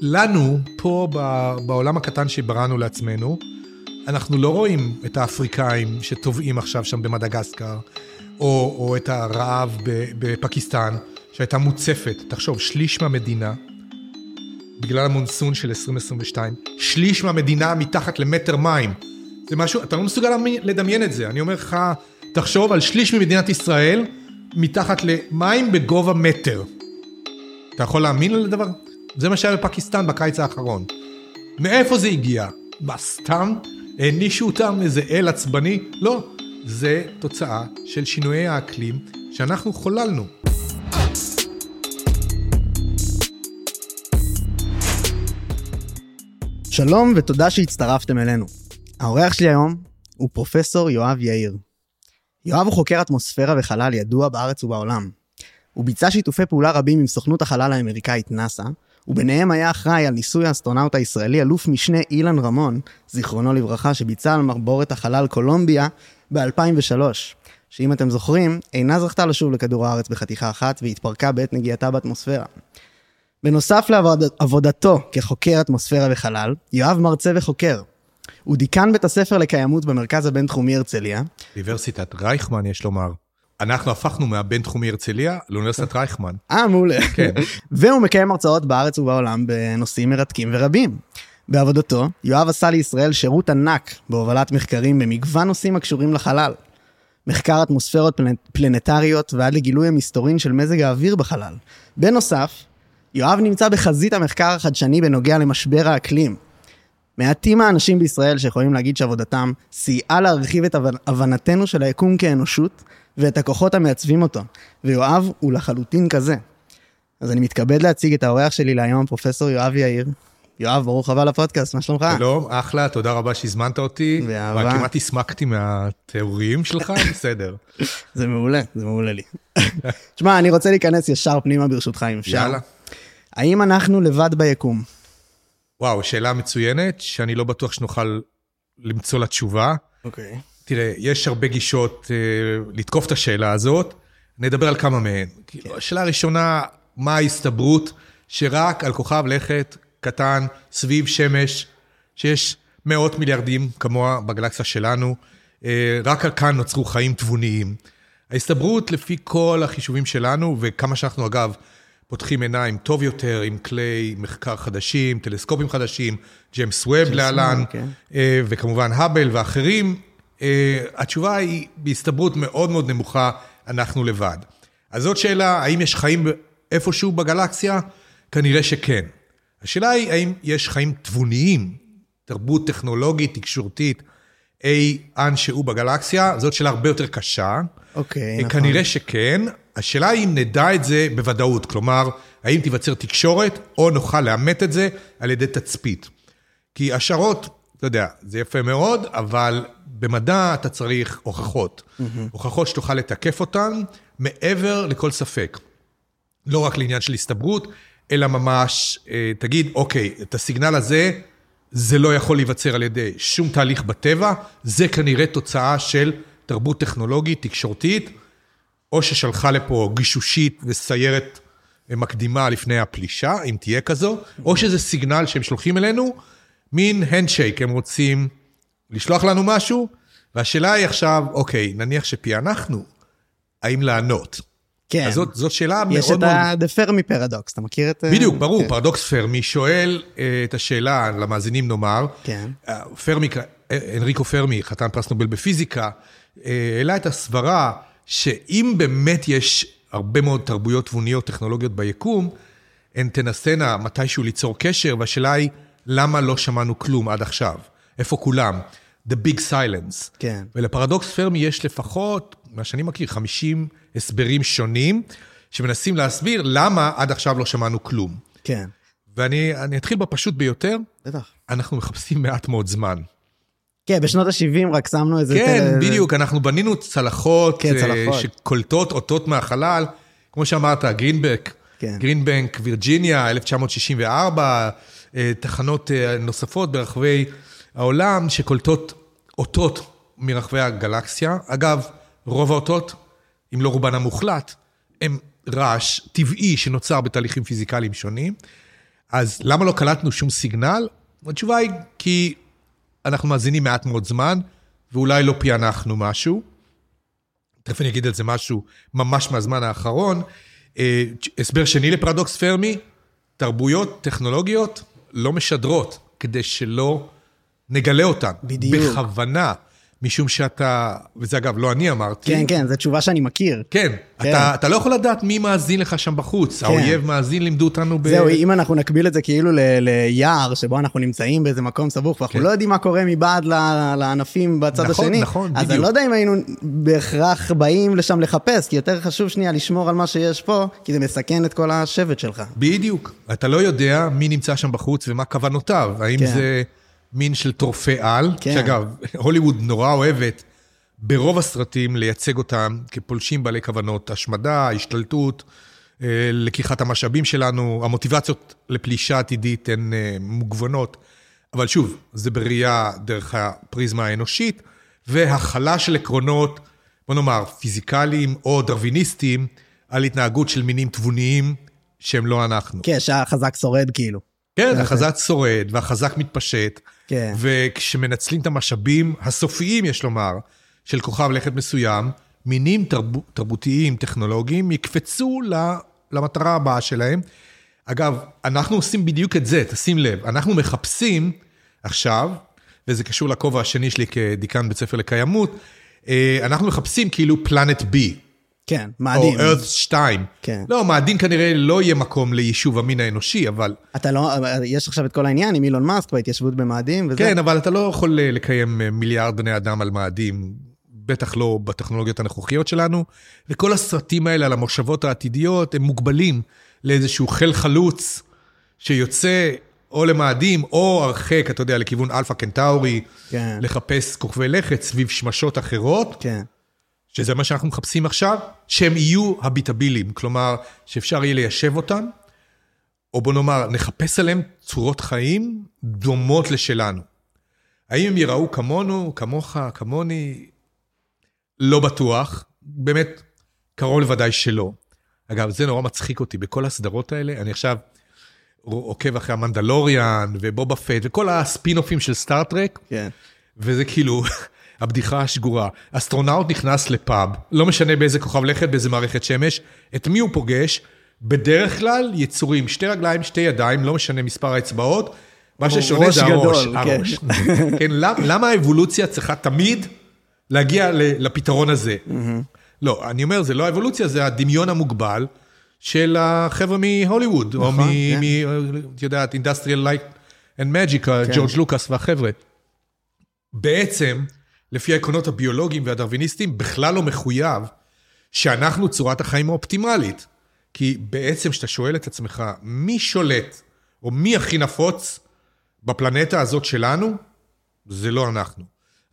לנו, פה בעולם הקטן שבראנו לעצמנו, אנחנו לא רואים את האפריקאים שטובעים עכשיו שם במדגסקר, או, או את הרעב בפקיסטן, שהייתה מוצפת. תחשוב, שליש מהמדינה, בגלל המונסון של 2022, שליש מהמדינה מתחת למטר מים. זה משהו, אתה לא מסוגל לדמיין את זה. אני אומר לך, תחשוב על שליש ממדינת ישראל מתחת למים בגובה מטר. אתה יכול להאמין לדבר? זה מה שהיה בפקיסטן בקיץ האחרון. מאיפה זה הגיע? מה, סתם? הענישו אותם איזה אל עצבני? לא, זה תוצאה של שינויי האקלים שאנחנו חוללנו. שלום ותודה שהצטרפתם אלינו. האורח שלי היום הוא פרופסור יואב יאיר. יואב הוא חוקר אטמוספירה וחלל ידוע בארץ ובעולם. הוא ביצע שיתופי פעולה רבים עם סוכנות החלל האמריקאית נאס"א, וביניהם היה אחראי על ניסוי האסטרונאוט הישראלי אלוף משנה אילן רמון, זיכרונו לברכה, שביצע על מעבורת החלל קולומביה ב-2003, שאם אתם זוכרים, אינה זכתה לשוב לכדור הארץ בחתיכה אחת והתפרקה בעת נגיעתה באטמוספירה. בנוסף לעבודתו כחוקר אטמוספירה וחלל, יואב מרצה וחוקר. הוא דיקן בית הספר לקיימות במרכז הבינתחומי הרצליה. אוניברסיטת רייכמן, יש לומר. אנחנו הפכנו מהבינתחומי הרצליה לאוניברסיטת רייכמן. אה, מעולה. כן. והוא מקיים הרצאות בארץ ובעולם בנושאים מרתקים ורבים. בעבודתו, יואב עשה לישראל שירות ענק בהובלת מחקרים במגוון נושאים הקשורים לחלל. מחקר אטמוספירות פלנטריות ועד לגילוי המסתורין של מזג האוויר בחלל. בנוסף, יואב נמצא בחזית המחקר החדשני בנוגע למשבר האקלים. מעטים האנשים בישראל שיכולים להגיד שעבודתם סייעה להרחיב את הבנתנו של היקום כאנושות ואת הכוחות המעצבים אותו, ויואב הוא לחלוטין כזה. אז אני מתכבד להציג את האורח שלי להיום, פרופסור יואב יאיר. יואב, ברוך הבא לפודקאסט, מה שלומך? שלום, אחלה, תודה רבה שהזמנת אותי. באהבה. כמעט הסמקתי מהתיאורים שלך, בסדר. זה מעולה, זה מעולה לי. תשמע, אני רוצה להיכנס ישר פנימה ברשותך, אם אפשר. יאללה. האם אנחנו לבד ביקום? וואו, שאלה מצוינת, שאני לא בטוח שנוכל למצוא לה תשובה. אוקיי. Okay. תראה, יש הרבה גישות uh, לתקוף את השאלה הזאת, נדבר על כמה מהן. Okay. כן. השאלה הראשונה, מה ההסתברות שרק על כוכב לכת קטן סביב שמש, שיש מאות מיליארדים כמוה בגלקסיה שלנו, uh, רק על כאן נוצרו חיים תבוניים. ההסתברות לפי כל החישובים שלנו, וכמה שאנחנו אגב פותחים עיניים טוב יותר עם כלי מחקר חדשים, טלסקופים חדשים, ג'יימס ווב להלן, כן. אה, וכמובן האבל ואחרים, אה, התשובה היא בהסתברות מאוד מאוד נמוכה, אנחנו לבד. אז זאת שאלה, האם יש חיים איפשהו בגלקסיה? כנראה שכן. השאלה היא, האם יש חיים תבוניים, תרבות טכנולוגית, תקשורתית, אי אנשהו בגלקסיה? זאת שאלה הרבה יותר קשה. אוקיי, נכון. כנראה שכן. השאלה היא אם נדע את זה בוודאות, כלומר, האם תיווצר תקשורת, או נוכל לאמת את זה על ידי תצפית. כי השערות, אתה יודע, זה יפה מאוד, אבל במדע אתה צריך הוכחות. Mm-hmm. הוכחות שתוכל לתקף אותן מעבר לכל ספק. לא רק לעניין של הסתברות, אלא ממש, אה, תגיד, אוקיי, את הסיגנל הזה, זה לא יכול להיווצר על ידי שום תהליך בטבע, זה כנראה תוצאה של תרבות טכנולוגית, תקשורתית, או ששלחה לפה גישושית וסיירת מקדימה לפני הפלישה, אם תהיה כזו, או שזה סיגנל שהם שולחים אלינו, מין הנדשייק, הם רוצים לשלוח לנו משהו, והשאלה היא עכשיו, אוקיי, נניח שפענחנו, האם לענות? כן. אז זאת, זאת שאלה מאוד מאוד... יש את ה-The Fermi Paradox, אתה מכיר את... בדיוק, ברור, כן. פרדוקס פרמי שואל uh, את השאלה, למאזינים נאמר, כן. אה, פרמי, אנריקו פרמי, חתן פרס נובל בפיזיקה, אה, העלה את הסברה שאם באמת יש הרבה מאוד תרבויות תבוניות, טכנולוגיות ביקום, הן תנסנה מתישהו ליצור קשר, והשאלה היא, למה לא שמענו כלום עד עכשיו? איפה כולם? The big silence. כן. ולפרדוקס פרמי יש לפחות, מה שאני מכיר, 50 הסברים שונים, שמנסים להסביר למה עד עכשיו לא שמענו כלום. כן. ואני אתחיל בפשוט ביותר. בטח. אנחנו מחפשים מעט מאוד זמן. כן, בשנות ה-70 רק שמנו איזה... כן, טל... בדיוק, אנחנו בנינו צלחות, כן, צלחות. שקולטות אותות מהחלל, כמו שאמרת, גרינבק, כן. גרינבנק, וירג'יניה, 1964, אה, תחנות אה, נוספות ברחבי העולם שקולטות אותות מרחבי הגלקסיה. אגב, רוב האותות, אם לא רובן המוחלט, הם רעש טבעי שנוצר בתהליכים פיזיקליים שונים. אז למה לא קלטנו שום סיגנל? התשובה היא כי אנחנו מאזינים מעט מאוד זמן, ואולי לא פענחנו משהו. תכף אני אגיד על זה משהו ממש מהזמן האחרון. אה, הסבר שני לפרדוקס פרמי, תרבויות טכנולוגיות לא משדרות כדי שלא נגלה אותן. בדיוק. בכוונה. משום שאתה, וזה אגב, לא אני אמרתי. כן, כן, זו תשובה שאני מכיר. כן, כן. אתה, אתה לא יכול לדעת מי מאזין לך שם בחוץ. כן. האויב מאזין, לימדו אותנו ב... זהו, אם אנחנו נקביל את זה כאילו ל- ליער, שבו אנחנו נמצאים באיזה מקום סבוך, ואנחנו כן. לא יודעים מה קורה מבעד לענפים בצד נכון, השני, נכון, אז בדיוק. אני לא יודע אם היינו בהכרח באים לשם לחפש, כי יותר חשוב שנייה לשמור על מה שיש פה, כי זה מסכן את כל השבט שלך. בדיוק. אתה לא יודע מי נמצא שם בחוץ ומה כוונותיו. האם כן. זה מין של טורפי על, כן. שאגב, הוליווד נורא אוהבת ברוב הסרטים לייצג אותם כפולשים בעלי כוונות, השמדה, השתלטות, אה, לקיחת המשאבים שלנו, המוטיבציות לפלישה עתידית הן אה, מגוונות, אבל שוב, זה בראייה דרך הפריזמה האנושית, והחלה של עקרונות, בוא נאמר, פיזיקליים או דרוויניסטיים, על התנהגות של מינים תבוניים שהם לא אנחנו. כן, שהחזק שורד כאילו. כן, זה החזק שורד והחזק מתפשט, כן. וכשמנצלים את המשאבים הסופיים, יש לומר, של כוכב לכת מסוים, מינים תרב... תרבותיים, טכנולוגיים, יקפצו ל... למטרה הבאה שלהם. אגב, אנחנו עושים בדיוק את זה, תשים לב, אנחנו מחפשים עכשיו, וזה קשור לכובע השני שלי כדיקן בית ספר לקיימות, אה, אנחנו מחפשים כאילו פלנט B. כן, מאדים. או Earth 2. כן. לא, מאדים כנראה לא יהיה מקום ליישוב המין האנושי, אבל... אתה לא, יש עכשיו את כל העניין עם אילון מאסק וההתיישבות במאדים וזה. כן, אבל אתה לא יכול אה, לקיים אה, מיליארד בני אדם על מאדים, בטח לא בטכנולוגיות הנוכחיות שלנו, וכל הסרטים האלה על המושבות העתידיות, הם מוגבלים לאיזשהו חיל חלוץ שיוצא או למאדים או הרחק, אתה יודע, לכיוון אלפא קנטאורי, כן. לחפש כוכבי לכת סביב שמשות אחרות. כן. שזה מה שאנחנו מחפשים עכשיו, שהם יהיו הביטביליים, כלומר, שאפשר יהיה ליישב אותם, או בוא נאמר, נחפש עליהם צורות חיים דומות לשלנו. האם הם ייראו כמונו, כמוך, כמוני? לא בטוח, באמת, קרוב לוודאי שלא. אגב, זה נורא מצחיק אותי, בכל הסדרות האלה, אני עכשיו עוקב אחרי המנדלוריאן ובובה פט וכל הספין-אופים של סטארט-טרק, כן. וזה כאילו הבדיחה השגורה. אסטרונאוט נכנס לפאב, לא משנה באיזה כוכב לכת, באיזה מערכת שמש, את מי הוא פוגש? בדרך כלל יצורים, שתי רגליים, שתי ידיים, לא משנה מספר האצבעות, מה ששונה זה הראש. גדול, כן. הראש. כן, למ- למה האבולוציה צריכה תמיד להגיע לפתרון הזה? לא, אני אומר, זה לא האבולוציה, זה הדמיון המוגבל של החבר'ה מהוליווד, או מ... נכון, כן. מ- את יודעת, Industrial Light and Magic, ג'ורג' לוקאס והחבר'ה. בעצם, לפי העקרונות הביולוגיים והדרוויניסטיים, בכלל לא מחויב שאנחנו צורת החיים האופטימלית. כי בעצם, כשאתה שואל את עצמך, מי שולט, או מי הכי נפוץ בפלנטה הזאת שלנו, זה לא אנחנו.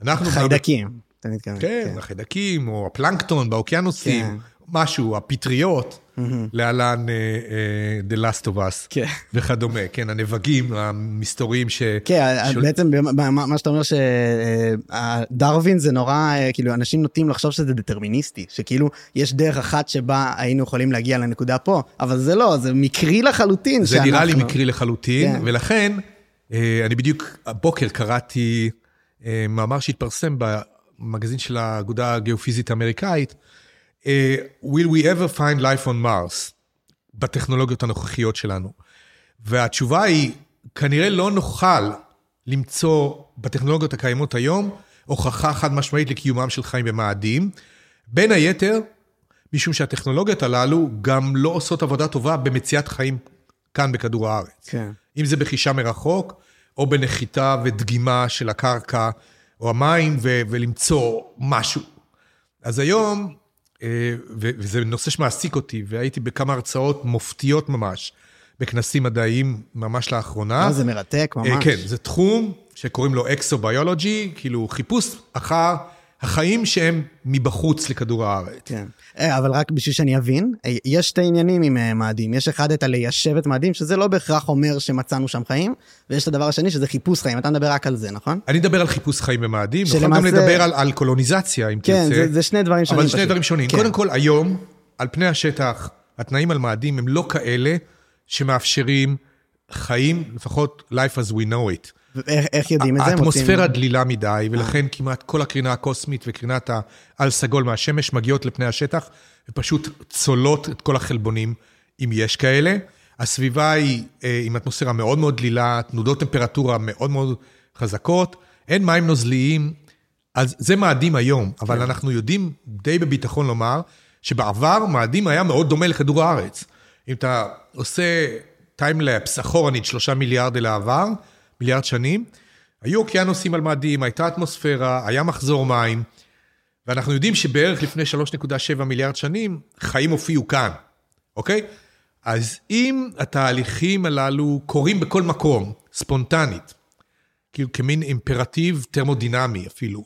אנחנו... חיידקים, אתה מתכוון. כן, החיידקים, או הפלנקטון באוקיינוסים, כן. משהו, הפטריות, להלן אה, אה, The Last of Us, כן. וכדומה, כן, הנבגים המסתוריים ש... כן, בעצם מה מה שאתה אומר שדרווין זה נורא, אה, כאילו אנשים נוטים לחשוב שזה דטרמיניסטי, שכאילו יש דרך אחת שבה היינו יכולים להגיע לנקודה פה, אבל זה לא, זה מקרי לחלוטין זה נראה לי מקרי לחלוטין, כן. ולכן אה, אני בדיוק הבוקר קראתי אה, מאמר שהתפרסם במגזין של האגודה הגיאופיזית האמריקאית, אה, Will we ever find life on Mars? בטכנולוגיות הנוכחיות שלנו. והתשובה היא, כנראה לא נוכל למצוא בטכנולוגיות הקיימות היום הוכחה חד משמעית לקיומם של חיים במאדים. בין היתר, משום שהטכנולוגיות הללו גם לא עושות עבודה טובה במציאת חיים כאן בכדור הארץ. כן. אם זה בחישה מרחוק, או בנחיתה ודגימה של הקרקע או המים, ו- ולמצוא משהו. אז היום, אה, וזה נושא שמעסיק אותי, והייתי בכמה הרצאות מופתיות ממש, בכנסים מדעיים ממש לאחרונה. אה, זה מרתק אה, ממש. כן, זה תחום שקוראים לו אקסוביולוגי, כאילו חיפוש אחר החיים שהם מבחוץ לכדור הארץ. כן. אה, אבל רק בשביל שאני אבין, אה, יש שתי עניינים עם אה, מאדים. יש אחד את הליישב את מאדים, שזה לא בהכרח אומר שמצאנו שם חיים, ויש את הדבר השני שזה חיפוש חיים. אתה מדבר רק על זה, נכון? אני אדבר על חיפוש חיים במאדים, נוכל גם שלמעשה- לדבר על, על קולוניזציה, אם כן, תרצה. זה, זה שני דברים שונים. אבל שני פשוט. דברים שונים. כן. קודם כל, היום, על פני השטח, התנאים על מאדים הם לא כאלה שמאפשרים חיים, לפחות life as we know it. איך יודעים את זה? האטמוספירה. דלילה מדי, ולכן כמעט כל הקרינה הקוסמית וקרינת העל סגול מהשמש מגיעות לפני השטח, ופשוט צולות את כל החלבונים, אם יש כאלה. הסביבה היא אה, עם אטמוספירה מאוד מאוד דלילה, תנודות טמפרטורה מאוד מאוד חזקות, אין מים נוזליים, אז זה מאדים היום, אבל כן. אנחנו יודעים די בביטחון לומר, שבעבר מאדים היה מאוד דומה לכדור הארץ. אם אתה עושה טיימלפס אחורנית שלושה מיליארד אל העבר, מיליארד שנים, היו אוקיינוסים על מאדים, הייתה אטמוספירה, היה מחזור מים, ואנחנו יודעים שבערך לפני 3.7 מיליארד שנים, חיים הופיעו כאן, אוקיי? אז אם התהליכים הללו קורים בכל מקום, ספונטנית, כאילו כמין אימפרטיב טרמודינמי אפילו,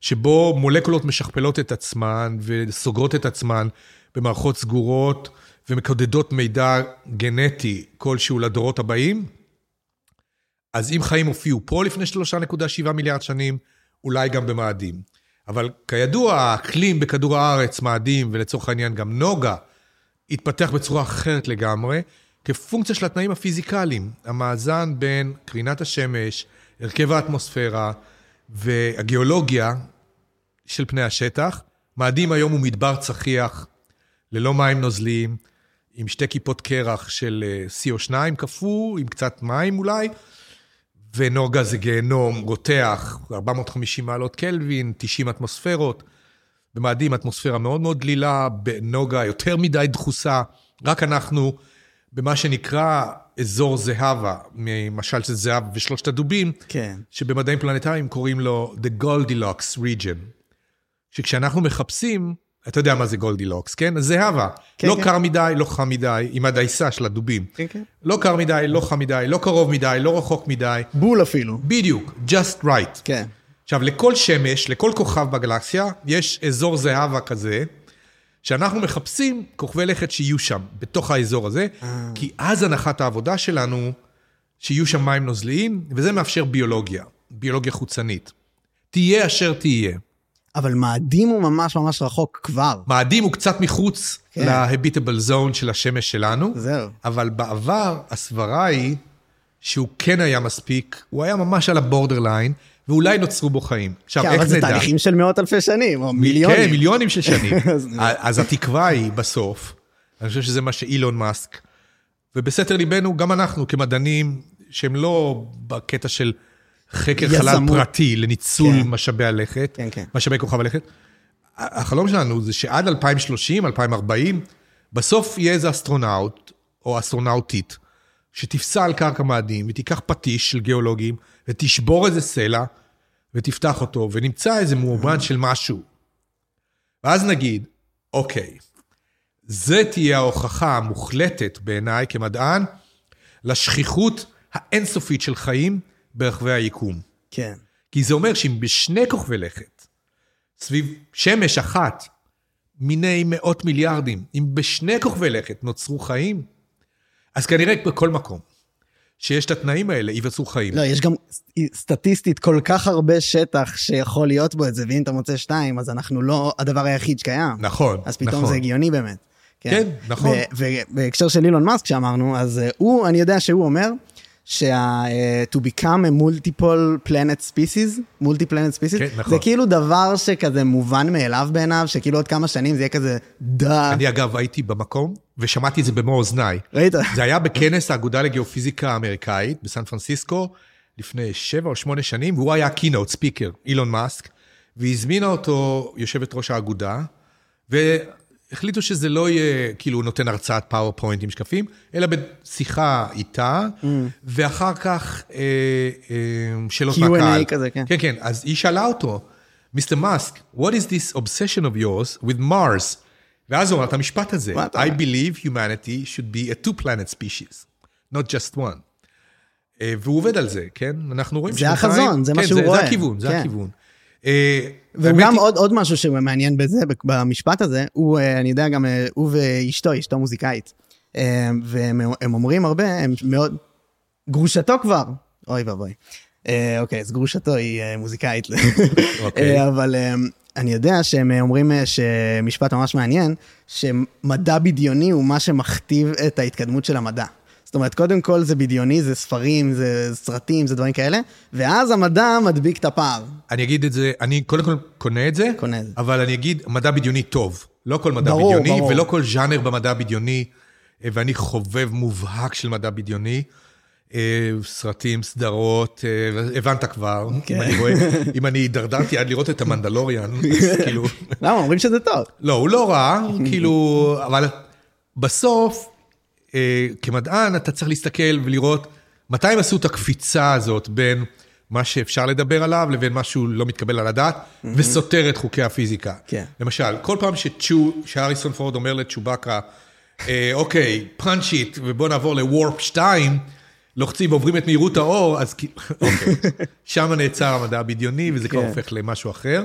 שבו מולקולות משכפלות את עצמן וסוגרות את עצמן במערכות סגורות ומקודדות מידע גנטי כלשהו לדורות הבאים, אז אם חיים הופיעו פה לפני 3.7 מיליארד שנים, אולי גם במאדים. אבל כידוע, האקלים בכדור הארץ, מאדים, ולצורך העניין גם נוגה, התפתח בצורה אחרת לגמרי, כפונקציה של התנאים הפיזיקליים. המאזן בין קרינת השמש, הרכב האטמוספירה והגיאולוגיה של פני השטח. מאדים היום הוא מדבר צחיח, ללא מים נוזליים, עם שתי כיפות קרח של אה, CO2 קפוא, עם קצת מים אולי, ונוגה זה גיהנום רותח, 450 מעלות קלווין, 90 אטמוספירות. במאדים אטמוספירה מאוד מאוד דלילה, בנוגה יותר מדי דחוסה. רק אנחנו, במה שנקרא אזור זהבה, מהמשל של זהבה ושלושת הדובים, כן. שבמדעים פלנטריים קוראים לו The Goldilocks region. שכשאנחנו מחפשים, אתה יודע מה זה Goldilocks, כן? זהבה. כן, לא כן. קר מדי, לא חם מדי, עם הדייסה של הדובים. כן, כן. לא קר מדי, לא חם מדי, לא קרוב מדי, לא רחוק מדי. בול אפילו. בדיוק, just right. כן. עכשיו, לכל שמש, לכל כוכב בגלקסיה, יש אזור זהבה כזה, שאנחנו מחפשים כוכבי לכת שיהיו שם, בתוך האזור הזה, אה. כי אז הנחת העבודה שלנו, שיהיו שם מים נוזליים, וזה מאפשר ביולוגיה, ביולוגיה חוצנית. תהיה אשר תהיה. אבל מאדים הוא ממש ממש רחוק כבר. מאדים הוא קצת מחוץ כן. להביטבל זון של השמש שלנו. זהו. אבל בעבר הסברה היא שהוא כן היה מספיק, הוא היה ממש על הבורדרליין, ואולי נוצרו בו חיים. עכשיו, כן, איך נדע? אבל זה תהליכים של מאות אלפי שנים, או מיליונים. כן, מיליונים של שנים. אז התקווה היא בסוף, אני חושב שזה מה שאילון מאסק, ובסתר ליבנו, גם אנחנו כמדענים, שהם לא בקטע של חקר יזמות. חלל פרטי לניצול כן. משאבי הלכת, כן, כן. משאבי כוכב הלכת, החלום שלנו זה שעד 2030, 2040, בסוף יהיה איזה אסטרונאוט, או אסטרונאוטית, שתפסע על קרקע מאדים, ותיקח פטיש של גיאולוגים, ותשבור איזה סלע, ותפתח אותו, ונמצא איזה מאובן של משהו. ואז נגיד, אוקיי, זה תהיה ההוכחה המוחלטת בעיניי כמדען, לשכיחות האינסופית של חיים ברחבי היקום. כן. כי זה אומר שאם בשני כוכבי לכת, סביב שמש אחת, מיני מאות מיליארדים, אם בשני כוכבי לכת נוצרו חיים, אז כנראה בכל מקום שיש את התנאים האלה, ייווצרו חיים. לא, יש גם סטטיסטית כל כך הרבה שטח שיכול להיות בו את זה, ואם אתה מוצא שתיים, אז אנחנו לא הדבר היחיד שקיים. נכון, אז פתאום נכון. זה הגיוני באמת. כן, כן נכון. ובהקשר של אילון מאסק שאמרנו, אז אה, הוא, אני יודע שהוא אומר, שה- uh, to become a multiple planet species, multi-planet species, כן, נכון. זה כאילו דבר שכזה מובן מאליו בעיניו, שכאילו עוד כמה שנים זה יהיה כזה דה. אני אגב הייתי במקום ושמעתי את זה במו אוזניי. ראית? זה היה בכנס האגודה לגיאופיזיקה האמריקאית בסן פרנסיסקו לפני שבע או שמונה שנים, והוא היה keynote speaker, אילון מאסק, והזמינה אותו יושבת ראש האגודה, ו... החליטו שזה לא יהיה, כאילו, נותן הרצאת PowerPoint עם שקפים, אלא בשיחה איתה, mm. ואחר כך אה, אה, שאלות מהקהל. Q&A כזה, כן. כן, כן, אז היא שאלה אותו, מיסטר מאסק, what is this obsession of yours with Mars? ואז הוא אמר את המשפט הזה, I believe humanity should be a two-planet species, not just one. אה, והוא עובד על זה, כן? אנחנו רואים זה החזון, זה מה כן, שהוא זה, רואה. זה הכיוון, זה כן. הכיוון. אה, והוא גם עוד, עוד משהו שמעניין בזה, במשפט הזה, הוא, אה, אני יודע גם, אה, הוא ואשתו, אשתו מוזיקאית. והם הם אומרים הרבה, הם מאוד, גרושתו כבר, אוי ואבוי. אוקיי, אז גרושתו היא מוזיקאית. אוקיי. אבל אני יודע שהם אומרים שמשפט ממש מעניין, שמדע בדיוני הוא מה שמכתיב את ההתקדמות של המדע. זאת אומרת, קודם כל זה בדיוני, זה ספרים, זה סרטים, זה דברים כאלה, ואז המדע מדביק את הפער. אני אגיד את זה, אני קודם כל קונה את זה, קונה את זה. אבל אני אגיד, מדע בדיוני טוב. לא כל מדע ברור, בדיוני, ברור. ולא כל ז'אנר במדע הבדיוני, אה, ואני חובב מובהק של מדע בדיוני. אה, סרטים, סדרות, אה, הבנת כבר, כן. אם אני רואה, אם אני הידרדרתי עד לראות את המנדלוריאן, אז כאילו, למה? אומרים שזה טוב. לא, הוא לא רע, כאילו, אבל בסוף, כמדען, אתה צריך להסתכל ולראות מתי הם עשו את הקפיצה הזאת בין מה שאפשר לדבר עליו לבין מה שהוא לא מתקבל על הדעת, וסותר את חוקי הפיזיקה. כן. למשל, כל פעם שצ'ו, שהריסון פורד אומר לצ'ובקה, אה, אוקיי, פאנצ' איט, ובוא נעבור לוורפ 2, לוחצים ועוברים את מהירות האור, אז אוקיי, שם נעצר המדע הבדיוני, וזה כבר כן. הופך למשהו אחר.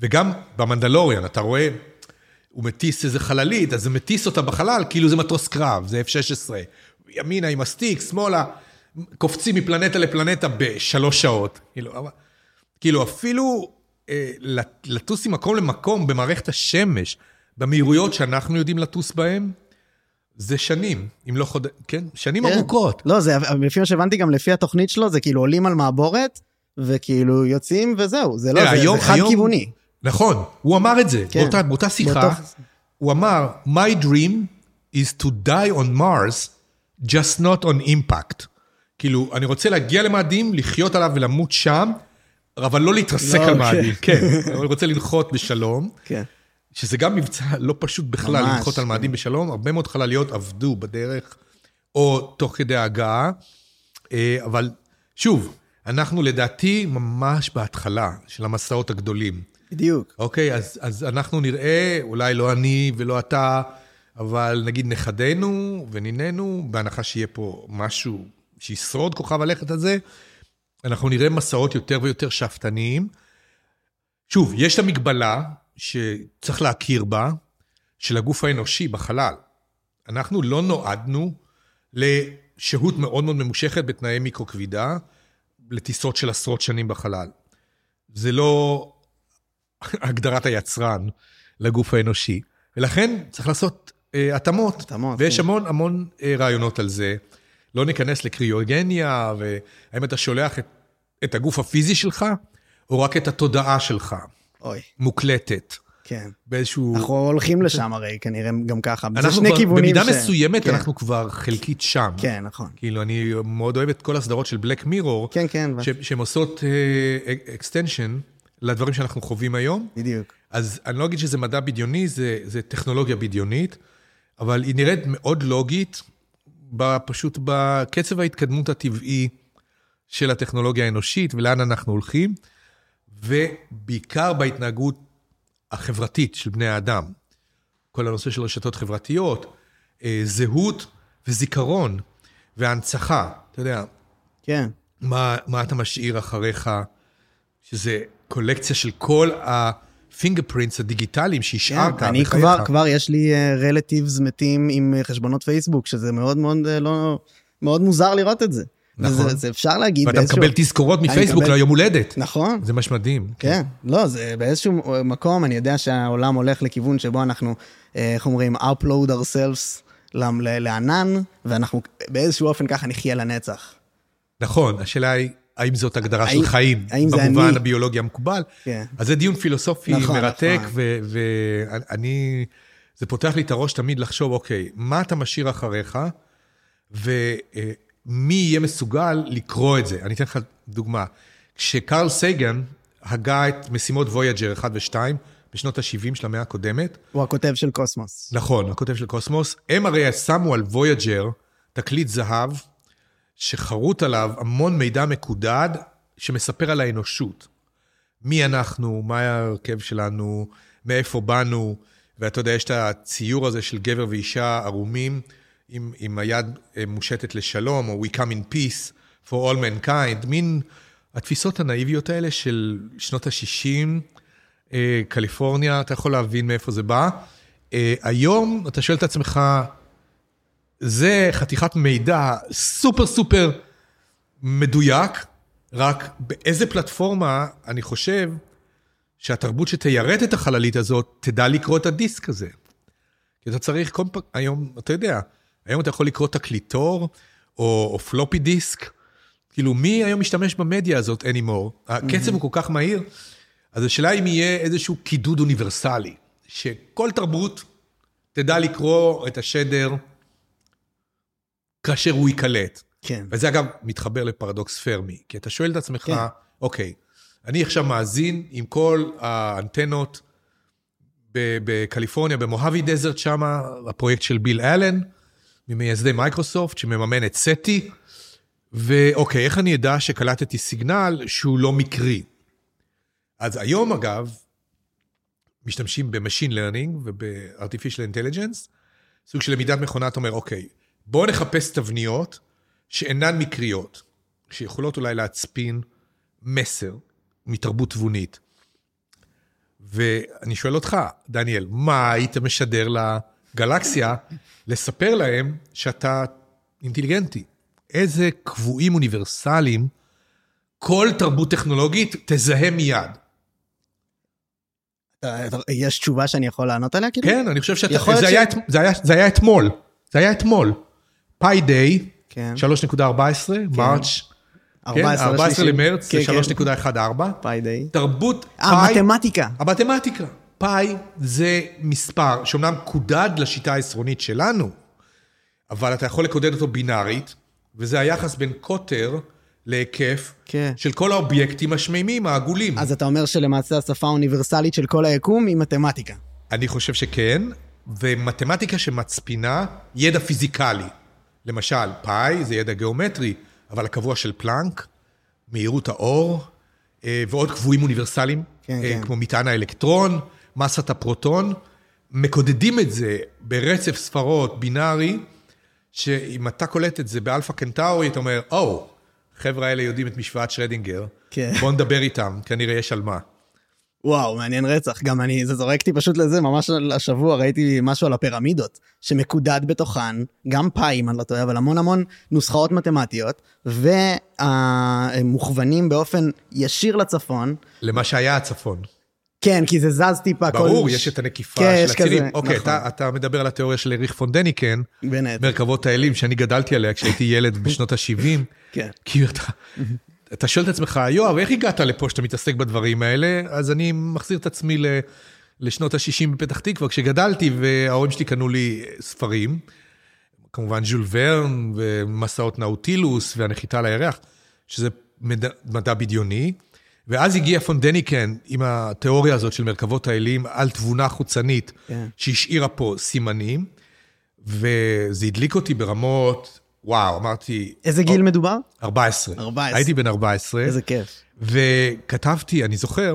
וגם במנדלוריאן, אתה רואה, הוא מטיס איזה חללית, אז זה מטיס אותה בחלל, כאילו זה מטוס קרב, זה F-16. ימינה עם הסטיק, שמאלה, קופצים מפלנטה לפלנטה בשלוש שעות. כאילו, אבל- כאילו אפילו אה, לטוס ממקום למקום במערכת השמש, במהירויות שאנחנו יודעים לטוס בהן, זה שנים, אם לא חוד... כן, שנים כן. ארוכות. לא, זה, לפי מה שהבנתי גם לפי התוכנית שלו, זה כאילו עולים על מעבורת, וכאילו יוצאים וזהו, זה לא, תראה, זה, היום- זה חד-כיווני. נכון, הוא אמר את זה, כן. באותה, באותה שיחה, באותו- הוא אמר, My dream is to die on Mars, just not on impact. כאילו, אני רוצה להגיע למאדים, לחיות עליו ולמות שם, אבל לא להתרסק לא, על כן. מאדים, כן. אני רוצה לנחות בשלום, כן. שזה גם מבצע לא פשוט בכלל, ממש, לנחות על כן. מאדים בשלום, הרבה מאוד חלליות עבדו בדרך, או תוך כדי ההגעה, אה, אבל שוב, אנחנו לדעתי ממש בהתחלה של המסעות הגדולים. בדיוק. אוקיי, אז, אז אנחנו נראה, אולי לא אני ולא אתה, אבל נגיד נכדינו ונינינו, בהנחה שיהיה פה משהו שישרוד כוכב הלכת הזה, אנחנו נראה מסעות יותר ויותר שאפתניים. שוב, יש את המגבלה שצריך להכיר בה, של הגוף האנושי בחלל. אנחנו לא נועדנו לשהות מאוד מאוד ממושכת בתנאי מיקרו-כבידה, לטיסות של עשרות שנים בחלל. זה לא הגדרת היצרן לגוף האנושי. ולכן צריך לעשות אה, התאמות. התאמות, ויש כן. המון המון אה, רעיונות על זה. לא ניכנס לקריוגניה, והאם אתה שולח את, את הגוף הפיזי שלך, או רק את התודעה שלך, אוי, מוקלטת, כן. באיזשהו... אנחנו הולכים לשם הרי, כנראה גם ככה. זה שני כבר, כיוונים במידה ש... מסוימת, כן. אנחנו כבר חלקית שם. כן, נכון. כאילו, אני מאוד אוהב את כל הסדרות של Black Mirror, כן, כן, ו- שהן עושות extension לדברים שאנחנו חווים היום. בדיוק. אז אני לא אגיד שזה מדע בדיוני, זה, זה טכנולוגיה בדיונית, אבל היא נראית מאוד לוגית, פשוט בקצב ההתקדמות הטבעי של הטכנולוגיה האנושית ולאן אנחנו הולכים, ובעיקר בהתנהגות החברתית של בני האדם. כל הנושא של רשתות חברתיות, אה, זהות וזיכרון והנצחה. אתה יודע, כן. מה, מה אתה משאיר אחריך, שזה קולקציה של כל ה fingerprints הדיגיטליים שהשארת כן, אני בחייך. כבר, כבר יש לי רלטיבס מתים עם אה, חשבונות פייסבוק, שזה מאוד מאוד אה, לא... מאוד מוזר לראות את זה. נכון. וזה, זה אפשר להגיד ואתה באיזשהו... מקבל תזכורות אני מפייסבוק מקבל- ליום הולדת. נכון. זה מה שמדהים. כן, לא, זה באיזשהו מקום, אני יודע שהעולם הולך לכיוון שבו אנחנו, אה, איך אומרים, upload ourselves לענן, ואנחנו באיזשהו אופן ככה נחיה לנצח. נכון, השאלה היא, האם זאת הגדרה של חיים, במובן? הביולוגי המקובל? כן. אז זה דיון פילוסופי נכון, מרתק, נכון. ואני, זה פותח לי את הראש תמיד לחשוב, אוקיי, מה אתה משאיר אחריך, ומי יהיה מסוגל לקרוא את זה? אני אתן לך דוגמה. כשקרל סייגן הגה את משימות וויג'ר 1 ו-2 בשנות ה-70 של המאה הקודמת, הוא הכותב של קוסמוס. נכון, הכותב של קוסמוס, הם הרי שמו על וויג'ר תקליט זהב, שחרוט עליו המון מידע מקודד, שמספר על האנושות. מי אנחנו, מה ההרכב שלנו, מאיפה באנו, ואתה יודע, יש את הציור הזה של גבר ואישה ערומים, עם, עם היד אה, מושטת לשלום, או We come in peace for all mankind, מין התפיסות הנאיביות האלה של שנות ה-60, אה, קליפורניה, אתה יכול להבין מאיפה זה בא. אה, היום אתה שואל את עצמך, זה חתיכת מידע סופר סופר מדויק, רק באיזה פלטפורמה אני חושב שהתרבות שתיירט את החללית הזאת תדע לקרוא את הדיסק הזה. כי אתה צריך כל פעם, היום, אתה יודע, היום אתה יכול לקרוא תקליטור, או, או פלופי דיסק. כאילו, מי היום משתמש במדיה הזאת anymore? הקצב הוא כל כך מהיר. אז השאלה אם יהיה איזשהו קידוד אוניברסלי, שכל תרבות תדע לקרוא את השדר כאשר הוא ייקלט. כן. וזה אגב מתחבר לפרדוקס פרמי, כי אתה שואל את עצמך, כן. אוקיי, אני עכשיו מאזין עם כל האנטנות בקליפורניה, ב Mojave Desert שם, הפרויקט של ביל אלן, ממייסדי מייקרוסופט, שמממן את SETI, ואוקיי, איך אני אדע שקלטתי סיגנל שהוא לא מקרי? אז היום, אגב, משתמשים ב-Machine Learning וב-Artificial Intelligence, סוג של למידת מכונה, אתה אומר, אוקיי, בואו נחפש תבניות שאינן מקריות, שיכולות אולי להצפין מסר מתרבות תבונית. ואני שואל אותך, דניאל, מה היית משדר לגלקסיה לספר להם שאתה אינטליגנטי? איזה קבועים אוניברסליים כל תרבות טכנולוגית תזהה מיד. יש תשובה שאני יכול לענות עליה? כאילו? כן, אני חושב שאתה... יכול זה להיות היה ש- את- זה היה- זה היה אתמול. זה היה אתמול. פאי דיי, כן. 3.14, מרץ', כן, 14 לשלישי. למרץ, כן, זה כן. 3.14. פאי דיי. תרבות אה, פאי... מתמטיקה. המתמטיקה. פאי זה מספר שאומנם קודד לשיטה העשרונית שלנו, אבל אתה יכול לקודד אותו בינארית, וזה היחס בין קוטר להיקף כן. של כל האובייקטים השמימים, העגולים. אז אתה אומר שלמעשה השפה האוניברסלית של כל היקום היא מתמטיקה. אני חושב שכן, ומתמטיקה שמצפינה ידע פיזיקלי. למשל, פאי זה ידע גיאומטרי, אבל הקבוע של פלנק, מהירות האור, אה, ועוד קבועים אוניברסליים, כן, אה, כן. כמו מטען האלקטרון, מסת הפרוטון, מקודדים את זה ברצף ספרות בינארי, שאם אתה קולט את זה באלפא קנטאורי, אתה אומר, או, החבר'ה האלה יודעים את משוואת שרדינגר, כן. בואו נדבר איתם, כנראה יש על מה. וואו, מעניין רצח. גם אני, זה זורק אותי פשוט לזה, ממש השבוע ראיתי משהו על הפירמידות, שמקודד בתוכן, גם פאי, אם אני לא טועה, אבל המון המון נוסחאות מתמטיות, ומוכוונים באופן ישיר לצפון. למה שהיה הצפון. כן, כי זה זז טיפה. ברור, כל... יש את הנקיפה כן, של יש הצירים. כזה, אוקיי, נכון. אתה, אתה מדבר על התיאוריה של אריך פון דניקן, בין היתר. מרכבות האלים, שאני גדלתי עליה כשהייתי ילד בשנות ה-70. כן. כי אתה, אתה שואל את עצמך, יואב, איך הגעת לפה שאתה מתעסק בדברים האלה? אז אני מחזיר את עצמי ל, לשנות ה-60 בפתח תקווה, כשגדלתי וההורים שלי קנו לי ספרים, כמובן ז'ול ורן ומסעות נאוטילוס והנחיתה על הירח, שזה מדע, מדע בדיוני. ואז הגיע פון דניקן עם התיאוריה הזאת של מרכבות האלים על תבונה חוצנית, כן. שהשאירה פה סימנים, וזה הדליק אותי ברמות, וואו, אמרתי... איזה גיל מדובר? 14. 14. הייתי בן 14. איזה כיף. וכתבתי, אני זוכר,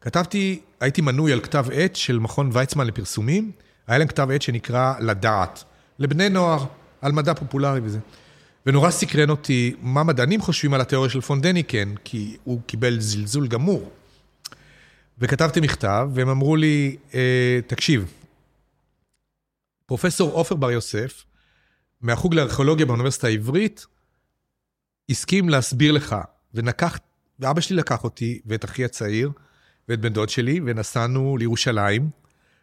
כתבתי, הייתי מנוי על כתב עת של מכון ויצמן לפרסומים, היה להם כתב עת שנקרא לדעת, לבני נוער, על מדע פופולרי וזה. ונורא סקרן אותי מה מדענים חושבים על התיאוריה של פון דניקן, כי הוא קיבל זלזול גמור. וכתבתי מכתב, והם אמרו לי, אה, תקשיב, פרופסור עופר בר יוסף, מהחוג לארכיאולוגיה באוניברסיטה העברית, הסכים להסביר לך, ונקח, ואבא שלי לקח אותי ואת אחי הצעיר ואת בן דוד שלי, ונסענו לירושלים,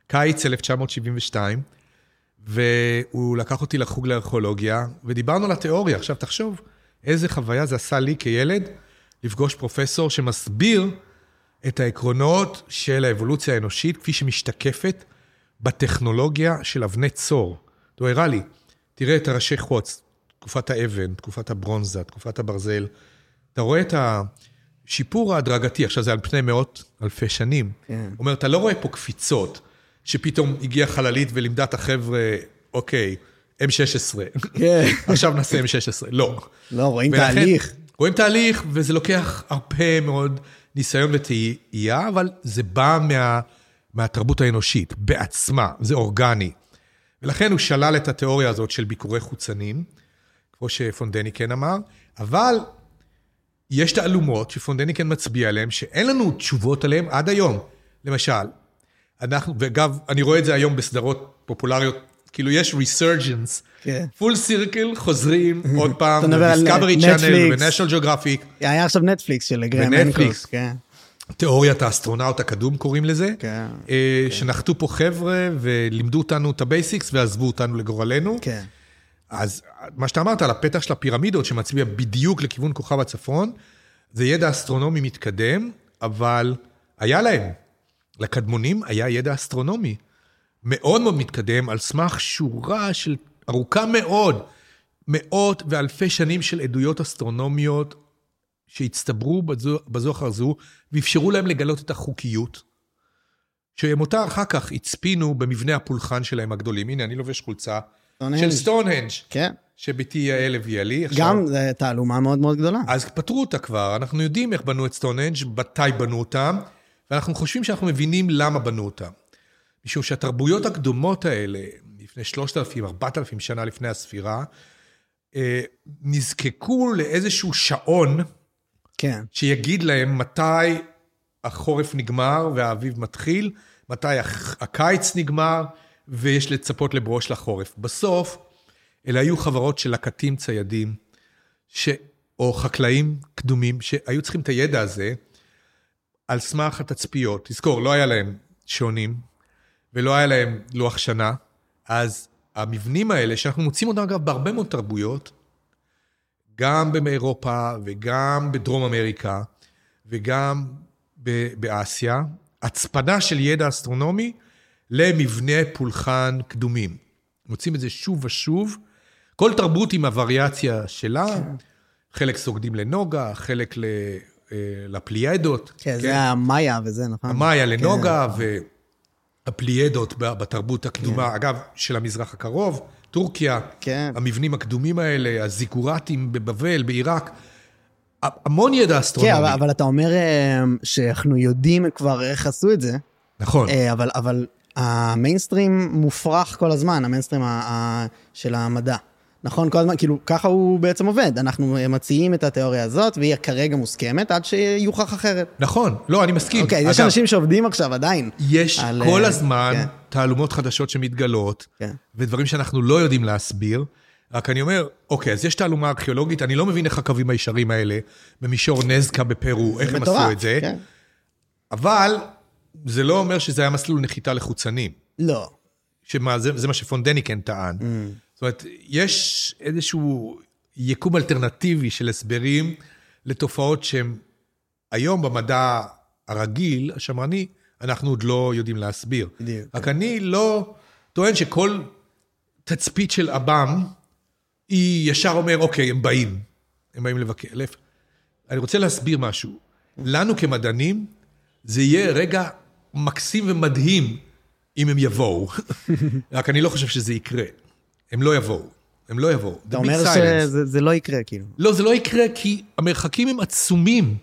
קיץ 1972, והוא לקח אותי לחוג לארכיאולוגיה, ודיברנו על התיאוריה. עכשיו, תחשוב, איזה חוויה זה עשה לי כילד לפגוש פרופסור שמסביר את העקרונות של האבולוציה האנושית, כפי שמשתקפת בטכנולוגיה של אבני צור. הוא הראה לי, תראה את הראשי חוץ, תקופת האבן, תקופת הברונזה, תקופת הברזל. אתה רואה את השיפור ההדרגתי, עכשיו זה על פני מאות אלפי שנים. כן. אומר, אתה לא רואה פה קפיצות, שפתאום הגיעה חללית ולימדה את החבר'ה, אוקיי, M16, כן. עכשיו נעשה M16. לא. לא, רואים ולכן- תהליך. רואים תהליך, וזה לוקח הרבה מאוד ניסיון וטעייה, אבל זה בא מה, מהתרבות האנושית בעצמה, זה אורגני. ולכן הוא שלל את התיאוריה הזאת של ביקורי חוצנים, כמו שפון דניקן אמר, אבל יש תעלומות שפון דניקן מצביע עליהן, שאין לנו תשובות עליהן עד היום. למשל, אנחנו, ואגב, אני רואה את זה היום בסדרות פופולריות, כאילו יש כן. full circle, חוזרים עוד פעם, Discovery Channel ו-National Geographic, היה עכשיו נטפליקס של גרהם הנקוק. כן. תיאוריית האסטרונאוט הקדום קוראים לזה, כן, אה, שנחתו פה חבר'ה ולימדו אותנו את ה basics ועזבו אותנו לגורלנו. כן. אז מה שאתה אמרת על הפתח של הפירמידות שמצביע בדיוק לכיוון כוכב הצפון, זה ידע אסטרונומי מתקדם, אבל היה להם, לקדמונים היה ידע אסטרונומי מאוד מאוד מתקדם, על סמך שורה של, ארוכה מאוד, מאות ואלפי שנים של עדויות אסטרונומיות שהצטברו בזו, בזו אחר זו, ואפשרו להם לגלות את החוקיות. שאותה אחר כך הצפינו במבנה הפולחן שלהם הגדולים. הנה, אני לובש חולצה של סטונהנג'. כן. שבתי יעל הביאה לי. גם, זו תעלומה מאוד מאוד גדולה. אז פתרו אותה כבר, אנחנו יודעים איך בנו את סטונהנג', מתי בנו אותם, ואנחנו חושבים שאנחנו מבינים למה בנו אותם. משום שהתרבויות הקדומות האלה, לפני 3,000, 4,000 שנה לפני הספירה, אה, נזקקו לאיזשהו שעון, כן. שיגיד להם מתי החורף נגמר והאביב מתחיל, מתי הקיץ נגמר ויש לצפות לבואו של החורף. בסוף, אלה היו חברות של לקטים ציידים, ש... או חקלאים קדומים, שהיו צריכים את הידע הזה על סמך התצפיות. תזכור, לא היה להם שעונים, ולא היה להם לוח שנה, אז המבנים האלה, שאנחנו מוצאים אותם אגב בהרבה מאוד תרבויות, גם באירופה וגם בדרום אמריקה וגם באסיה, הצפנה של ידע אסטרונומי למבנה פולחן קדומים. מוצאים את זה שוב ושוב. כל תרבות עם הווריאציה שלה, כן. חלק סוגדים לנוגה, חלק אה, לפליידות. כן, כן, זה המאיה וזה, נכון? המאיה לנוגה, כן. והפליידות בתרבות הקדומה, כן. אגב, של המזרח הקרוב, טורקיה, כן. המבנים הקדומים האלה, הזיגורטים בבבל, בעיראק. המון ידע אסטרונומי. כן, אבל, אבל אתה אומר אה, שאנחנו יודעים כבר איך עשו את זה. נכון. אה, אבל, אבל המיינסטרים מופרך כל הזמן, המיינסטרים של המדע. נכון, כל הזמן, כאילו, ככה הוא בעצם עובד. אנחנו מציעים את התיאוריה הזאת, והיא כרגע מוסכמת, עד שיוכח אחרת. נכון, לא, אני מסכים. אוקיי, אגב, יש אנשים שעובדים עכשיו עדיין. יש על, כל אה, הזמן כן. תעלומות חדשות שמתגלות, כן. ודברים שאנחנו לא יודעים להסביר. רק אני אומר, אוקיי, אז יש תעלומה ארכיאולוגית, אני לא מבין איך הקווים הישרים האלה, במישור נזקה בפרו, איך הם מטורף, עשו את זה. כן. אבל זה לא אומר שזה היה מסלול נחיתה לחוצנים. לא. שמה, זה, זה מה שפונדניקן טען. Mm. זאת אומרת, יש איזשהו יקום אלטרנטיבי של הסברים לתופעות שהן היום במדע הרגיל, השמרני, אנחנו עוד לא יודעים להסביר. בדיוק. רק אני לא טוען שכל תצפית של עב"ם, היא ישר אומר, אוקיי, הם באים. הם באים לבקר. אני רוצה להסביר משהו. לנו כמדענים, זה יהיה רגע מקסים ומדהים אם הם יבואו. רק אני לא חושב שזה יקרה. הם לא יבואו. הם לא יבואו. אתה אומר שזה לא יקרה, כאילו. לא, זה לא יקרה כי המרחקים הם עצומים,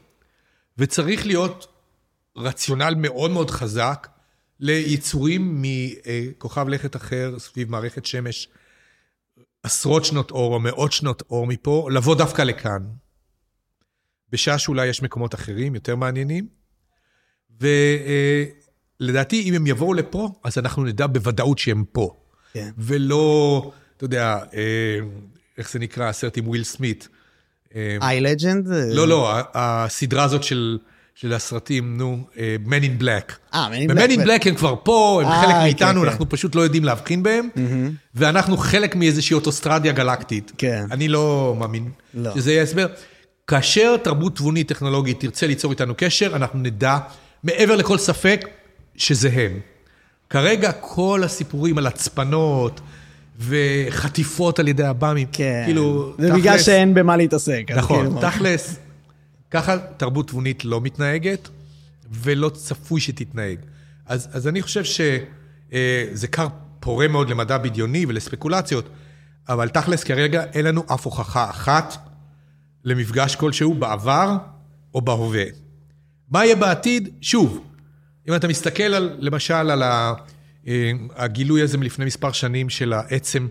וצריך להיות רציונל מאוד מאוד חזק ליצורים מכוכב לכת אחר סביב מערכת שמש, עשרות שנות אור או מאות שנות אור מפה, לבוא דווקא לכאן. בשעה שאולי יש מקומות אחרים יותר מעניינים. ולדעתי, אם הם יבואו לפה, אז אנחנו נדע בוודאות שהם פה. כן. ולא, אתה יודע, אה, איך זה נקרא, הסרט עם וויל סמית. איי לג'נד? לא, לא, הסדרה הזאת של... של הסרטים, נו, אה, Men in Black. אה, Men in Black. ו-Men in Black הם כבר פה, הם חלק מאיתנו, אנחנו פשוט לא יודעים להבחין בהם, ואנחנו חלק מאיזושהי אוטוסטרדיה גלקטית. כן. אני לא מאמין שזה יהיה הסבר. כאשר תרבות תבונית טכנולוגית תרצה ליצור איתנו קשר, אנחנו נדע, מעבר לכל ספק, שזה הם. כרגע כל הסיפורים על הצפנות וחטיפות על ידי עב"מים, כן. כאילו, זה תכלס... בגלל שאין במה להתעסק. נכון, כאילו... תכלס, ככה תרבות תבונית לא מתנהגת, ולא צפוי שתתנהג. אז, אז אני חושב שזה אה, כר פורה מאוד למדע בדיוני ולספקולציות, אבל תכלס כרגע אין לנו אף הוכחה אחת למפגש כלשהו בעבר או בהווה. מה יהיה בעתיד? שוב, אם אתה מסתכל על, למשל על אה, הגילוי הזה מלפני מספר שנים של העצם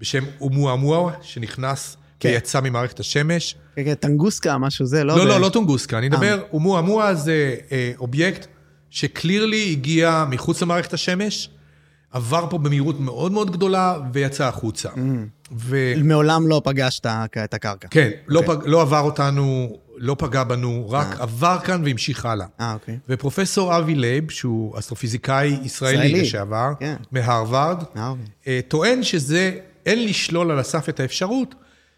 בשם אומואמואה, שנכנס כן. ויצא ממערכת השמש. כן, כן, טנגוסקה, משהו זה, לא... לא, ב... לא, לא טונגוסקה, אני מדבר, אה. אומואמואה זה אה, אובייקט שקלירלי הגיע מחוץ למערכת השמש, עבר פה במהירות מאוד מאוד גדולה ויצא החוצה. Mm. ו... מעולם לא פגש את הקרקע. כן, okay. לא, אוקיי. פג... לא עבר אותנו לא פגע בנו, רק אה. עבר כאן והמשיך הלאה. אה, אוקיי. ופרופסור אבי לוב, שהוא אסטרופיזיקאי ישראלי לשעבר, כן. מהרווארד, אה. טוען שזה אין לשלול על הסף את האפשרות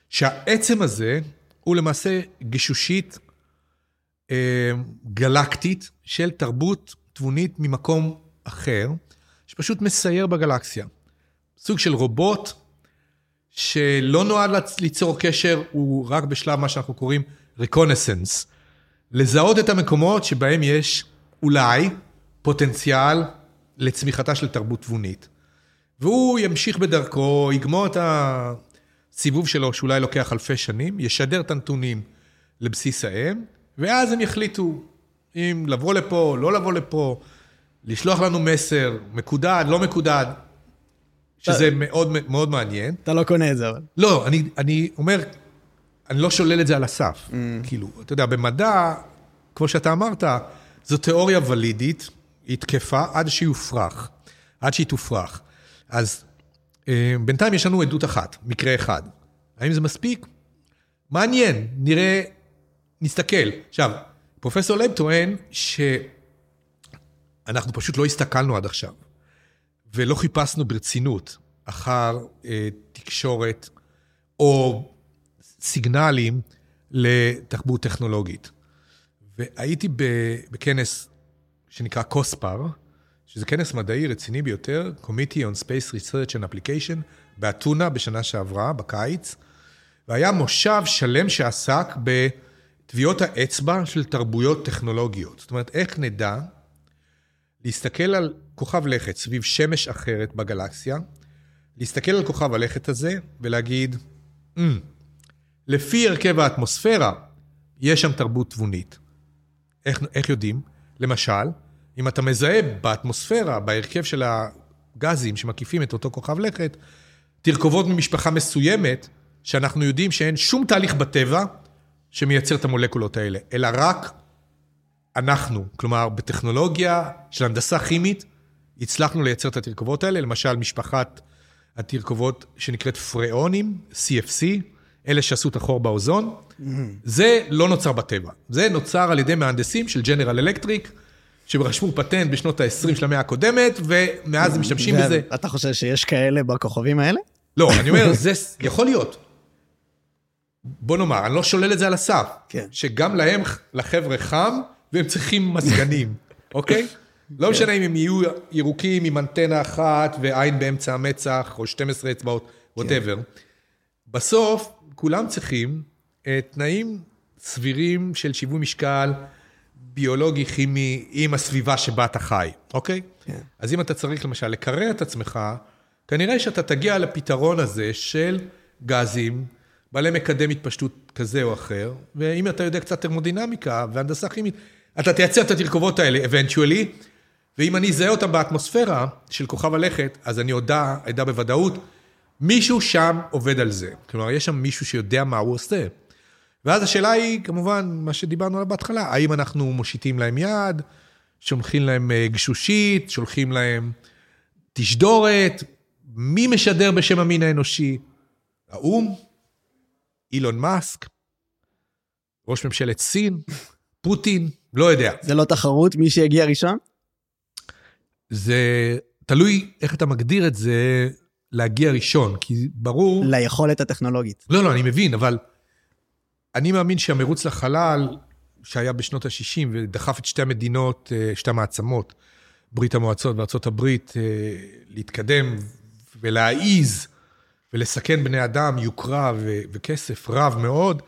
שהעצם הזה הוא למעשה גישושית אה, גלקטית של תרבות תבונית ממקום אחר, שפשוט מסייר בגלקסיה. סוג של רובוט שלא נועד ליצור קשר, הוא רק בשלב מה שאנחנו קוראים רקונסנס. לזהות את המקומות שבהם יש אולי פוטנציאל לצמיחתה של תרבות תבונית. והוא ימשיך בדרכו, יגמור את הסיבוב שלו, שאולי לוקח אלפי שנים, ישדר את הנתונים לבסיס האם, ואז הם יחליטו אם לבוא לפה, לא לבוא לפה, לשלוח לנו מסר, מקודד, לא מקודד, שזה מאוד מאוד מעניין. אתה לא קונה את זה, אבל. לא, אני, אני אומר, אני לא שולל את זה על הסף. Mm. כאילו, אתה יודע, במדע, כמו שאתה אמרת, זו תיאוריה ולידית, היא תקפה עד שיופרך, עד שהיא תופרך. אז אה, בינתיים יש לנו עדות אחת, מקרה אחד. האם זה מספיק? מעניין, נראה, נסתכל. עכשיו, פרופסור לב טוען שאנחנו פשוט לא הסתכלנו עד עכשיו, ולא חיפשנו ברצינות אחר אה, תקשורת או סיגנלים לתחברות טכנולוגית. והייתי בכנס שנקרא קוספר, שזה כנס מדעי רציני ביותר, Committee on Space Research and Application, באתונה בשנה שעברה, בקיץ, והיה מושב שלם שעסק בטביעות האצבע של תרבויות טכנולוגיות. זאת אומרת, איך נדע להסתכל על כוכב לכת סביב שמש אחרת בגלקסיה, להסתכל על כוכב הלכת הזה ולהגיד, mm, לפי הרכב האטמוספירה, יש שם תרבות תבונית. איך, איך יודעים? למשל, אם אתה מזהה באטמוספירה, בהרכב של הגזים שמקיפים את אותו כוכב לכת, תרכובות ממשפחה מסוימת, שאנחנו יודעים שאין שום תהליך בטבע שמייצר את המולקולות האלה, אלא רק אנחנו. כלומר, בטכנולוגיה של הנדסה כימית, הצלחנו לייצר את התרכובות האלה, למשל משפחת התרכובות שנקראת פריאונים, CFC, אלה שעשו את החור באוזון. זה לא נוצר בטבע, זה נוצר על ידי מהנדסים של ג'נרל אלקטריק, שרשמו פטנט בשנות ה-20 של המאה הקודמת, ומאז הם משתמשים בזה. אתה חושב שיש כאלה בכוכבים האלה? לא, אני אומר, זה יכול להיות. בוא נאמר, אני לא שולל את זה על הסף. כן. שגם להם, לחבר'ה חם, והם צריכים מזגנים, אוקיי? לא. משנה אם הם יהיו ירוקים עם אנטנה אחת ועין באמצע המצח, או 12 אצבעות, ווטאבר. כן. בסוף, כולם צריכים אה, תנאים סבירים של שיווי משקל, ביולוגי, כימי, עם הסביבה שבה אתה חי, אוקיי? כן. אז אם אתה צריך למשל לקרר את עצמך, כנראה שאתה תגיע לפתרון הזה של גזים, בעלי מקדם התפשטות כזה או אחר, ואם אתה יודע קצת טרמודינמיקה והנדסה כימית, אתה תייצר את התרכובות האלה, eventually, ואם אני אזהה אותם באטמוספירה של כוכב הלכת, אז אני אדע, אדע בוודאות, מישהו שם עובד על זה. כלומר, יש שם מישהו שיודע מה הוא עושה. ואז השאלה היא, כמובן, מה שדיברנו עליו בהתחלה, האם אנחנו מושיטים להם יד, שולחים להם אה, גשושית, שולחים להם תשדורת, מי משדר בשם המין האנושי? האו"ם? אילון מאסק? ראש ממשלת סין? פוטין? לא יודע. זה לא תחרות מי שיגיע ראשון? זה תלוי איך אתה מגדיר את זה להגיע ראשון, כי ברור... ליכולת הטכנולוגית. לא, לא, אני מבין, אבל אני מאמין שהמרוץ לחלל, שהיה בשנות ה-60 ודחף את שתי המדינות, אה, שתי המעצמות, ברית המועצות וארצות הברית, אה, להתקדם ולהעיז ולסכן בני אדם, יוקרה ו- וכסף רב מאוד,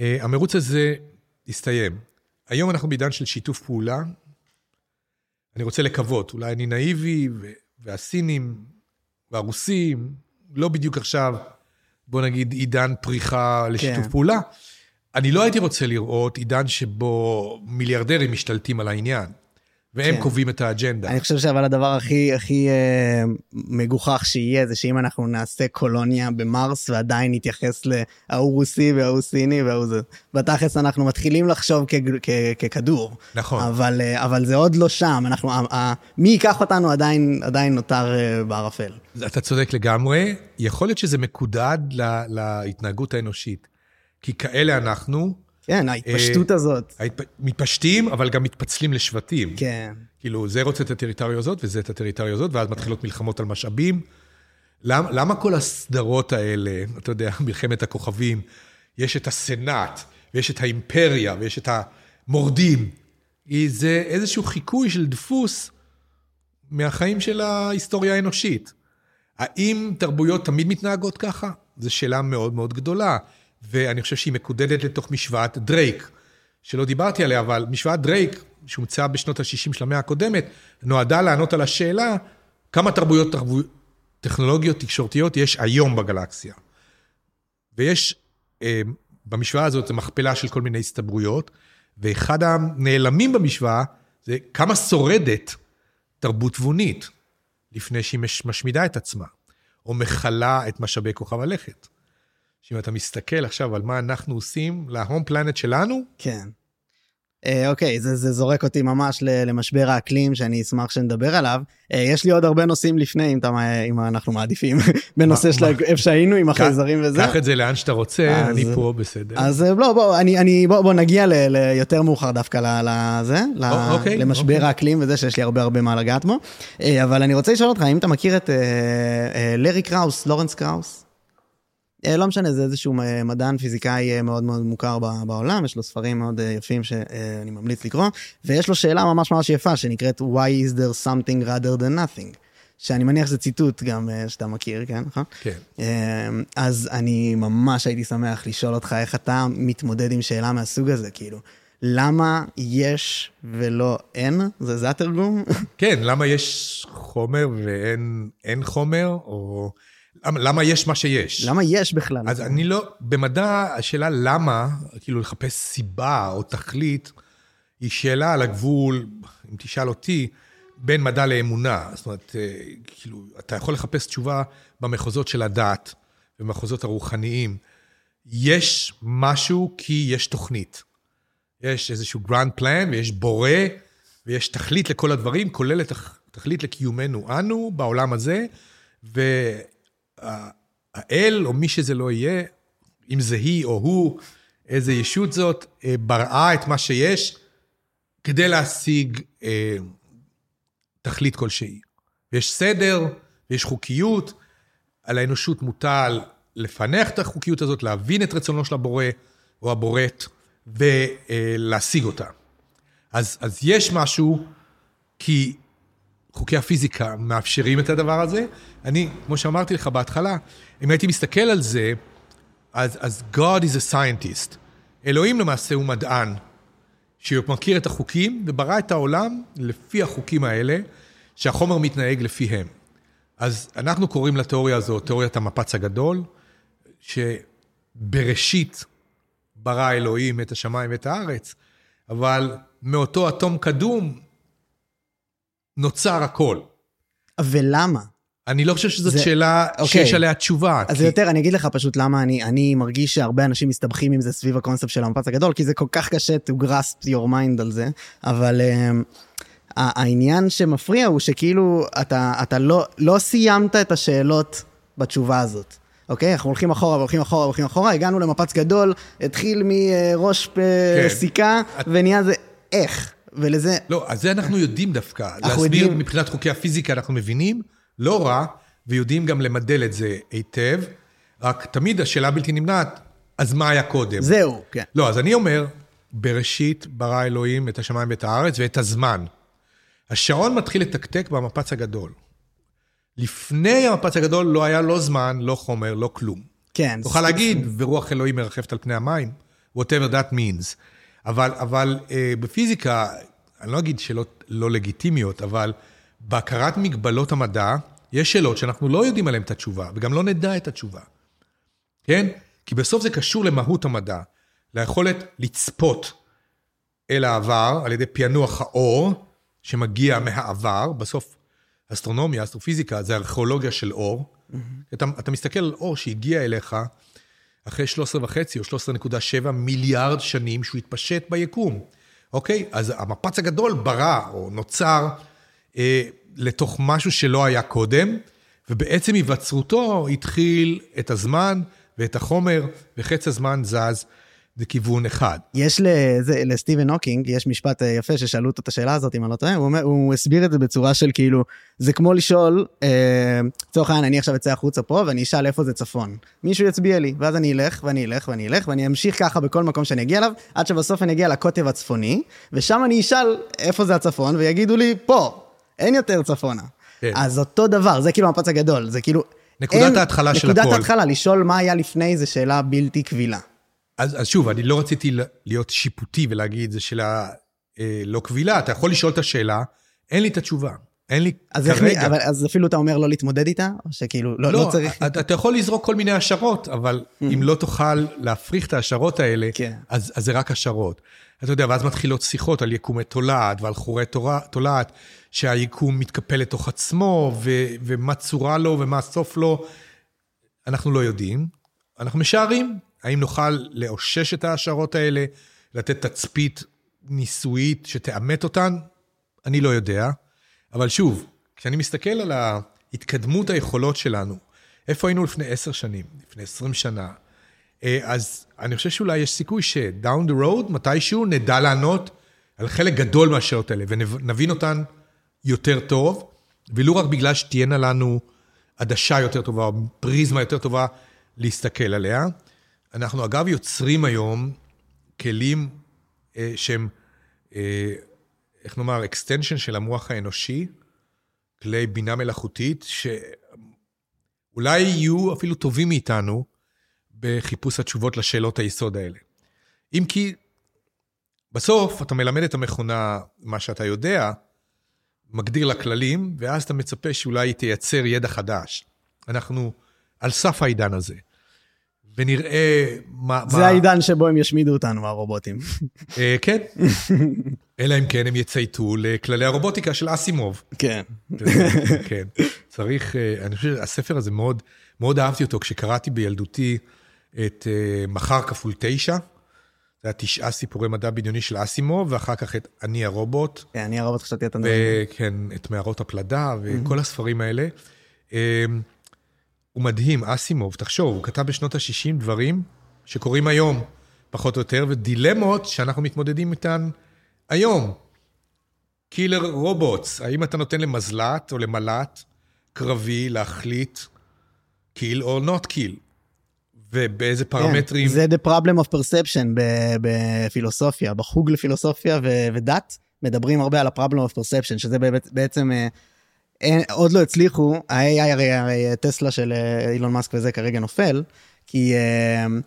אה, המרוץ הזה הסתיים. היום אנחנו בעידן של שיתוף פעולה. אני רוצה לקוות, אולי אני נאיבי, והסינים והרוסים, לא בדיוק עכשיו, בוא נגיד, עידן פריחה לשיתוף כן. פעולה. אני לא הייתי רוצה לראות עידן שבו מיליארדרים משתלטים על העניין. והם כן. קובעים את האג'נדה. אני חושב שאבל הדבר הכי הכי אה, מגוחך שיהיה זה שאם אנחנו נעשה קולוניה במרס ועדיין נתייחס להוא רוסי וההוא סיני וההוא זה. בתכלס אנחנו מתחילים לחשוב כ, כ, ככדור. נכון. אבל, אה, אבל זה עוד לא שם, אנחנו, ה, ה, מי ייקח אותנו עדיין, עדיין נותר אה, בערפל. אתה צודק לגמרי, יכול להיות שזה מקודד לה, להתנהגות האנושית. כי כאלה אנחנו, כן, ההתפשטות אה, הזאת. מתפשטים, אבל גם מתפצלים לשבטים. כן. כאילו, זה רוצה את הטריטוריה הזאת וזה את הטריטוריה הזאת, ואז מתחילות מלחמות על משאבים. למה, למה כל הסדרות האלה, אתה יודע, מלחמת הכוכבים, יש את הסנאט, ויש את האימפריה, ויש את המורדים. זה איזשהו חיקוי של דפוס מהחיים של ההיסטוריה האנושית. האם תרבויות תמיד מתנהגות ככה? זו שאלה מאוד מאוד גדולה, ואני חושב שהיא מקודדת לתוך משוואת דרייק, שלא דיברתי עליה, אבל משוואת דרייק, שהומצאה בשנות ה-60 של המאה הקודמת, נועדה לענות על השאלה כמה תרבויות תרבו... טכנולוגיות תקשורתיות יש היום בגלקסיה. ויש, אה, במשוואה הזאת, מכפלה של כל מיני הסתברויות, ואחד הנעלמים במשוואה זה כמה שורדת תרבות תבונית לפני שהיא משמידה את עצמה, או מכלה את משאבי כוכב הלכת. שאם אתה מסתכל עכשיו על מה אנחנו עושים להום פלנט שלנו, כן. אה, אוקיי, זה, זה זורק אותי ממש למשבר האקלים שאני אשמח שנדבר עליו. אה, יש לי עוד הרבה נושאים לפני, אם, אתה, אם אנחנו מעדיפים, בנושא של איפה שהיינו עם החייזרים וזה. קח את זה לאן שאתה רוצה, אני פה בסדר. אז אה, לא, בוא, אני, אני, בוא, בוא נגיע ליותר מאוחר דווקא לזה, אוקיי, למשבר אוקיי. האקלים וזה, שיש לי הרבה הרבה מה לגעת בו. אבל אני רוצה לשאול אותך, האם אתה מכיר את לארי קראוס, לורנס קראוס? אה, לא משנה, זה איזשהו מדען פיזיקאי אה, מאוד מאוד מוכר בעולם, יש לו ספרים מאוד אה, יפים שאני ממליץ לקרוא, ויש לו שאלה ממש ממש יפה שנקראת Why is there something rather than nothing? שאני מניח שזה ציטוט גם שאתה מכיר, כן, נכון? כן. אז אני ממש הייתי שמח לשאול אותך איך אתה מתמודד עם שאלה מהסוג הזה, כאילו. למה יש ולא אין? זה, זה התרגום? כן, למה יש חומר ואין חומר, או... למה יש מה שיש? למה יש בכלל? אז אני לא, במדע, השאלה למה, כאילו לחפש סיבה או תכלית, היא שאלה על הגבול, אם תשאל אותי, בין מדע לאמונה. זאת אומרת, אה, כאילו, אתה יכול לחפש תשובה במחוזות של הדת, במחוזות הרוחניים. יש משהו כי יש תוכנית. יש איזשהו grand plan ויש בורא ויש תכלית לכל הדברים, כולל את התכלית לקיומנו אנו בעולם הזה, ו... האל, או מי שזה לא יהיה, אם זה היא או הוא, איזה ישות זאת, אה, בראה את מה שיש כדי להשיג אה, תכלית כלשהי. יש סדר, יש חוקיות, על האנושות מוטל לפענח את החוקיות הזאת, להבין את רצונו של הבורא או הבוראת, ולהשיג אותה. אז, אז יש משהו, כי חוקי הפיזיקה מאפשרים את הדבר הזה. אני, כמו שאמרתי לך בהתחלה, אם הייתי מסתכל על זה, אז, אז God is a scientist. אלוהים למעשה הוא מדען, שמכיר את החוקים וברא את העולם לפי החוקים האלה, שהחומר מתנהג לפיהם. אז אנחנו קוראים לתיאוריה הזו תיאוריית המפץ הגדול, שבראשית ברא אלוהים את השמיים ואת הארץ, אבל מאותו אטום קדום נוצר הכל. ולמה? אני לא חושב שזאת זה, שאלה אוקיי. שיש עליה תשובה. אז כי... יותר, אני אגיד לך פשוט למה אני, אני מרגיש שהרבה אנשים מסתבכים עם זה סביב הקונספט של המפץ הגדול, כי זה כל כך קשה to grasp your mind על זה, אבל uh, העניין שמפריע הוא שכאילו אתה, אתה לא, לא סיימת את השאלות בתשובה הזאת. אוקיי? אנחנו הולכים אחורה והולכים אחורה והולכים אחורה, הגענו למפץ גדול, התחיל מראש כן. סיכה, את... ונהיה זה איך. ולזה... לא, אז זה אנחנו יודעים דווקא. להסביר יודעים... מבחינת חוקי הפיזיקה אנחנו מבינים, לא רע, ויודעים גם למדל את זה היטב, רק תמיד השאלה הבלתי נמנעת, אז מה היה קודם? זהו, כן. לא, אז אני אומר, בראשית ברא אלוהים את השמיים ואת הארץ ואת הזמן. השעון מתחיל לתקתק במפץ הגדול. לפני המפץ הגדול לא היה לא זמן, לא חומר, לא כלום. כן. תוכל להגיד, ורוח אלוהים מרחפת על פני המים, whatever that means. אבל, אבל אה, בפיזיקה, אני לא אגיד שאלות לא לגיטימיות, אבל בהכרת מגבלות המדע, יש שאלות שאנחנו לא יודעים עליהן את התשובה, וגם לא נדע את התשובה. כן? כי בסוף זה קשור למהות המדע, ליכולת לצפות אל העבר על ידי פענוח האור שמגיע מהעבר, בסוף אסטרונומיה, אסטרופיזיקה, זה ארכיאולוגיה של אור. Mm-hmm. אתה, אתה מסתכל על אור שהגיע אליך, אחרי 13 וחצי או 13.7 מיליארד שנים שהוא התפשט ביקום. אוקיי? אז המפץ הגדול ברא או נוצר אה, לתוך משהו שלא היה קודם, ובעצם היווצרותו התחיל את הזמן ואת החומר, וחץ הזמן זז זה כיוון אחד. יש לזה, לסטיבן הוקינג, יש משפט אה, יפה ששאלו אותו את השאלה הזאת, אם אני לא טועה, הוא, אומר, הוא הסביר את זה בצורה של כאילו, זה כמו לשאול, אה, לצורך העניין, אני עכשיו אצא החוצה פה ואני אשאל איפה זה צפון. מישהו יצביע לי, ואז אני אלך ואני אלך ואני אלך ואני אמשיך ככה בכל מקום שאני אגיע אליו, עד שבסוף אני אגיע לקוטב הצפוני, ושם אני אשאל איפה זה הצפון, ויגידו לי, פה, אין יותר צפונה. כן. אז אותו דבר, זה כאילו המפץ הגדול, זה כאילו... נקודת אין, ההתחלה של הכל. נקודת ההתחלה, לשאול מה היה לפני זה שאלה בלתי קבילה. אז, אז שוב, אני לא רציתי להיות שיפוטי ולהגיד, זו שאלה אה, לא קבילה, אתה יכול לשאול את השאלה, אין לי את התשובה. אין לי אז כרגע... איך, אבל, אז אפילו אתה אומר לא להתמודד איתה? או שכאילו, לא, לא, לא צריך... אתה, אתה יכול לזרוק כל מיני השערות, אבל mm. אם לא תוכל להפריך את ההשערות האלה, כן. אז, אז זה רק השערות. אתה יודע, ואז מתחילות שיחות על יקומי תולעת ועל חורי תולעת, שהיקום מתקפל לתוך עצמו, ו, ומה צורה לו ומה הסוף לו. אנחנו לא יודעים. אנחנו משערים, האם נוכל לאושש את ההשערות האלה, לתת תצפית ניסויית שתאמת אותן? אני לא יודע. אבל שוב, כשאני מסתכל על התקדמות היכולות שלנו, איפה היינו לפני עשר שנים, לפני עשרים שנה, אה, אז אני חושב שאולי יש סיכוי ש-down the road, מתישהו נדע לענות על חלק גדול מהשאלות האלה, ונבין אותן יותר טוב, ולו רק בגלל שתהיינה לנו עדשה יותר טובה, או פריזמה יותר טובה להסתכל עליה. אנחנו אגב יוצרים היום כלים אה, שהם, אה, איך נאמר, extension של המוח האנושי, כלי בינה מלאכותית, שאולי יהיו אפילו טובים מאיתנו בחיפוש התשובות לשאלות היסוד האלה. אם כי בסוף אתה מלמד את המכונה מה שאתה יודע, מגדיר לה כללים, ואז אתה מצפה שאולי היא תייצר ידע חדש. אנחנו על סף העידן הזה. ונראה מה... זה מה... העידן שבו הם ישמידו אותנו, הרובוטים. אה, כן. אלא אם כן הם יצייתו לכללי הרובוטיקה של אסימוב. כן. כן. צריך, אה, אני חושב שהספר הזה מאוד, מאוד אהבתי אותו כשקראתי בילדותי את אה, מחר כפול תשע. זה היה תשעה סיפורי מדע בדיוני של אסימוב, ואחר כך את אני הרובוט. כן, אני הרובוט חשבתי את הנושא. כן, את מערות הפלדה וכל הספרים האלה. הוא מדהים, אסימוב, תחשוב, הוא כתב בשנות ה-60 דברים שקורים היום, פחות או יותר, ודילמות שאנחנו מתמודדים איתן היום. killer robots, האם אתה נותן למזל"ט או למל"ט קרבי להחליט kill או not kill? ובאיזה כן, פרמטרים... זה the problem of perception בפילוסופיה, בחוג לפילוסופיה ודת, מדברים הרבה על ה-problem of perception, שזה בעצם אה, אין, עוד לא הצליחו, ה-AI הרי, הרי טסלה של אה, אילון מאסק וזה כרגע נופל, כי הם,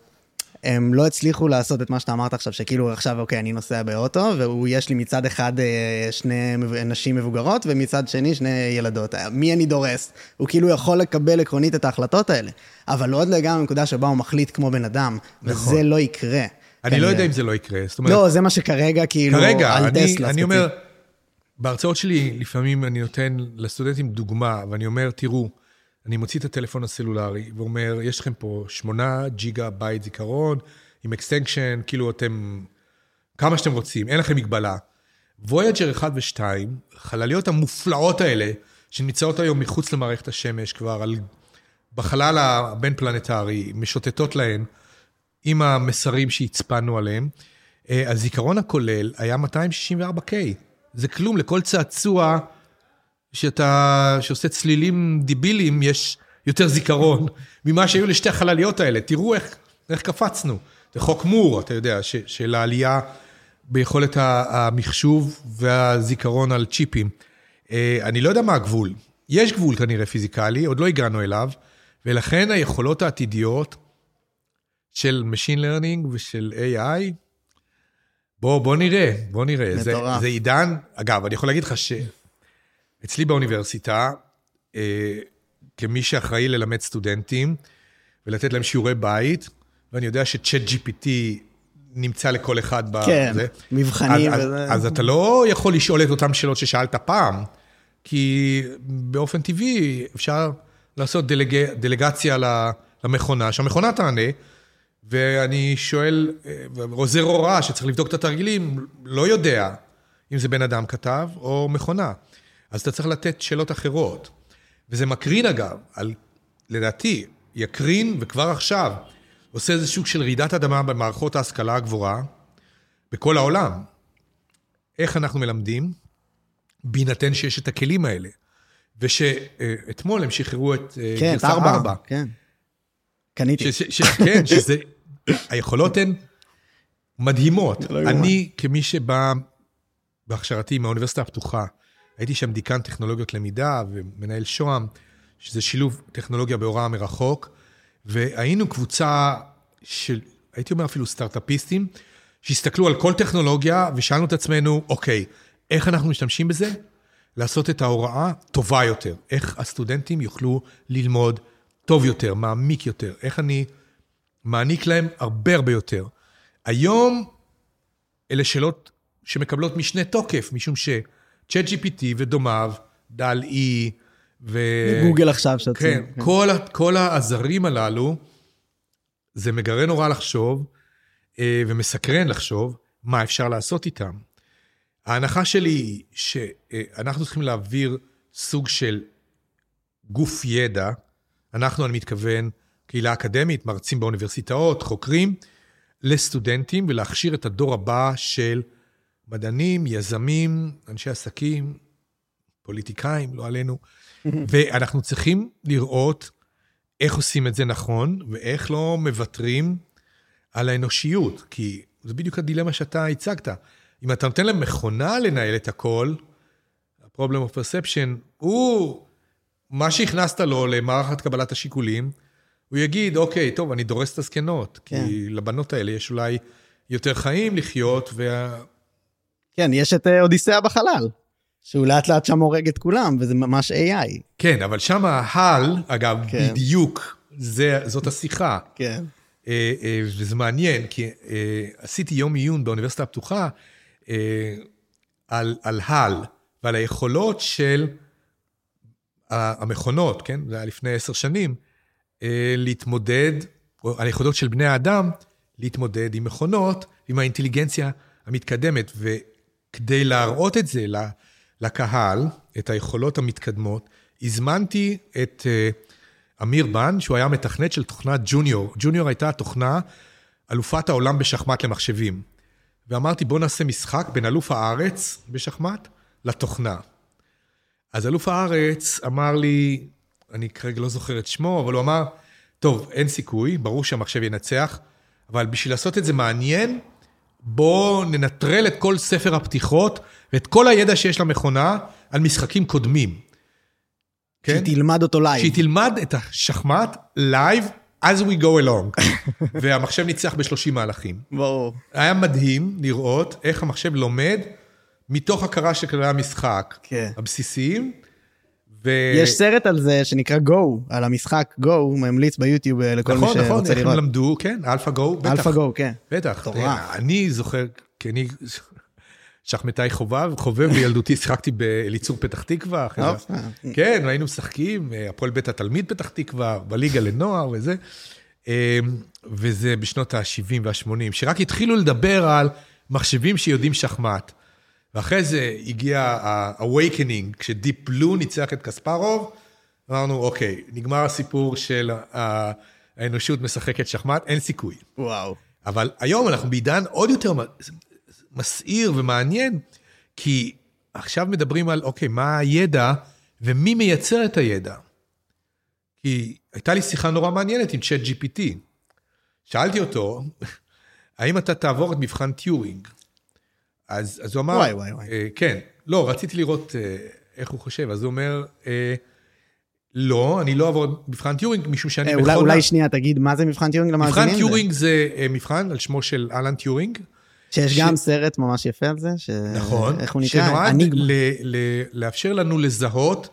אה, הם לא הצליחו לעשות את מה שאתה אמרת עכשיו, שכאילו עכשיו, אוקיי, אני נוסע באוטו, ויש לי מצד אחד אה, שני נשים מבוגרות, ומצד שני שני ילדות. מי אני דורס? הוא כאילו יכול לקבל עקרונית את ההחלטות האלה, אבל עוד לא הגענו לנקודה שבה הוא מחליט כמו בן אדם, נכון. וזה לא יקרה. אני לא יודע אם זה לא יקרה, זאת אומרת... לא, זה מה שכרגע, כאילו, כרגע, על אני, טסלה. אני אומר... בהרצאות שלי, לפעמים אני נותן לסטודנטים דוגמה, ואני אומר, תראו, אני מוציא את הטלפון הסלולרי, ואומר, יש לכם פה שמונה ג'יגה בייט זיכרון, עם extension, כאילו אתם, כמה שאתם רוצים, אין לכם מגבלה. וויג'ר 1 ו-2, חלליות המופלאות האלה, שנמצאות היום מחוץ למערכת השמש כבר, על, בחלל הבין-פלנטרי, משוטטות להן, עם המסרים שהצפנו עליהם, אה, הזיכרון הכולל היה 264K. זה כלום, לכל צעצוע שאתה, שעושה צלילים דיביליים, יש יותר זיכרון ממה שהיו לשתי החלליות האלה. תראו איך, איך קפצנו. זה חוק מור, אתה יודע, ש, של העלייה ביכולת המחשוב והזיכרון על צ'יפים. אה, אני לא יודע מה הגבול. יש גבול כנראה פיזיקלי, עוד לא הגענו אליו, ולכן היכולות העתידיות של Machine Learning ושל AI בוא, בוא נראה, בוא נראה. מטורף. זה, זה עידן, אגב, אני יכול להגיד לך שאצלי באוניברסיטה, אה, כמי שאחראי ללמד סטודנטים ולתת להם שיעורי בית, ואני יודע שצ'אט GPT נמצא לכל אחד בזה. כן, מבחנים אז, וזה. אז, אז אתה לא יכול לשאול את אותן שאלות ששאלת פעם, כי באופן טבעי אפשר לעשות דלג, דלגציה למכונה, שהמכונה תענה. ואני שואל, עוזר הוראה שצריך לבדוק את התרגילים, לא יודע אם זה בן אדם כתב או מכונה. אז אתה צריך לתת שאלות אחרות. וזה מקרין אגב, על, לדעתי, יקרין וכבר עכשיו, עושה איזה סוג של רעידת אדמה במערכות ההשכלה הגבוהה בכל העולם. איך אנחנו מלמדים, בהינתן שיש את הכלים האלה. ושאתמול הם שחררו את אה, כן, גרסה 4. ארבע. כן, קניתי. ש, ש, כן, שזה, היכולות הן מדהימות. לא אני, כמי שבא בהכשרתי מהאוניברסיטה הפתוחה, הייתי שם דיקן טכנולוגיות למידה ומנהל שוהם, שזה שילוב טכנולוגיה בהוראה מרחוק, והיינו קבוצה של, הייתי אומר אפילו סטארט-אפיסטים, שהסתכלו על כל טכנולוגיה ושאלנו את עצמנו, אוקיי, איך אנחנו משתמשים בזה? לעשות את ההוראה טובה יותר. איך הסטודנטים יוכלו ללמוד טוב יותר, מעמיק יותר, איך אני מעניק להם הרבה הרבה יותר. היום אלה שאלות שמקבלות משנה תוקף, משום ש-Chat GPT ודומיו, דל E ו... גוגל עכשיו שאתה... כן, כן. כל, כל העזרים הללו, זה מגרה נורא לחשוב אה, ומסקרן לחשוב מה אפשר לעשות איתם. ההנחה שלי היא שאנחנו צריכים להעביר סוג של גוף ידע, אנחנו, אני מתכוון, קהילה אקדמית, מרצים באוניברסיטאות, חוקרים, לסטודנטים ולהכשיר את הדור הבא של מדענים, יזמים, אנשי עסקים, פוליטיקאים, לא עלינו. ואנחנו צריכים לראות איך עושים את זה נכון, ואיך לא מוותרים על האנושיות, כי זה בדיוק הדילמה שאתה הצגת. אם אתה נותן למכונה לנהל את הכל, ה-problem of perception הוא מה שהכנסת לו למערכת קבלת השיקולים, הוא יגיד, אוקיי, טוב, אני דורס את הזקנות, כן. כי לבנות האלה יש אולי יותר חיים לחיות, וה... כן, יש את אה, אודיסאה בחלל, שהוא לאט לאט שם הורג את כולם, וזה ממש AI. כן, אבל שם ההל, אגב, כן. בדיוק, זה, זאת השיחה. כן. אה, אה, וזה מעניין, כי עשיתי יום עיון באוניברסיטה הפתוחה על, על הל ועל היכולות של המכונות, כן? זה היה לפני עשר שנים, אה, להתמודד, או על היכולות של בני האדם, להתמודד עם מכונות, עם האינטליגנציה המתקדמת. וכדי להראות את זה לקהל, את היכולות המתקדמות, הזמנתי את אה, אמיר בן, שהוא היה מתכנת של תוכנת ג'וניור. ג'וניור הייתה תוכנה אלופת העולם בשחמט למחשבים. ואמרתי, בוא נעשה משחק בין אלוף הארץ בשחמט לתוכנה. אז אלוף הארץ אמר לי, אני כרגע לא זוכר את שמו, אבל הוא אמר, טוב, אין סיכוי, ברור שהמחשב ינצח, אבל בשביל לעשות את זה מעניין, בואו ננטרל את כל ספר הפתיחות ואת כל הידע שיש למכונה על משחקים קודמים. כן? שהיא תלמד אותו live. שהיא תלמד את השחמט live as we go along. והמחשב ניצח ב-30 מהלכים. ברור. היה מדהים לראות איך המחשב לומד מתוך הכרה של כללי המשחק כן. הבסיסיים. ו... יש סרט על זה שנקרא גו, על המשחק גו, הוא ממליץ ביוטיוב אה, לכל נכון, מי שרוצה נכון, לראות. נכון, נכון, הם למדו, כן, AlphaGo, בטח. AlphaGo, כן. בטח. אני זוכר, כי אני שחמטאי חובב, חובב בילדותי, שיחקתי באליצור פתח תקווה. כן, והיינו משחקים, אה, הפועל בית התלמיד פתח תקווה, בליגה לנוער וזה. אמ, וזה בשנות ה-70 וה-80, שרק התחילו לדבר על מחשבים שיודעים שחמט. ואחרי זה הגיע ה-awakening, כשדיפ בלו ניצח את קספרוב, אמרנו, אוקיי, נגמר הסיפור של האנושות משחקת שחמט, אין סיכוי. וואו. אבל היום אנחנו בעידן עוד יותר מסעיר ומעניין, כי עכשיו מדברים על, אוקיי, מה הידע ומי מייצר את הידע. כי הייתה לי שיחה נורא מעניינת עם צ'אט GPT. שאלתי אותו, האם אתה תעבור את מבחן טיורינג? אז, אז הוא אמר... וואי, וואי, וואי. אה, כן, לא, רציתי לראות אה, איך הוא חושב, אז הוא אומר, אה, לא, אני לא אעבור מבחן טיורינג, משום שאני אה, אולי, אולי שנייה, תגיד, מה זה מבחן טיורינג למאזינים? מבחן טיורינג זה, זה אה, מבחן על שמו של אלן טיורינג. שיש ש... גם סרט ממש יפה על זה, ש... נכון, איך הוא נקרא? שנועד ל, ל, לאפשר לנו לזהות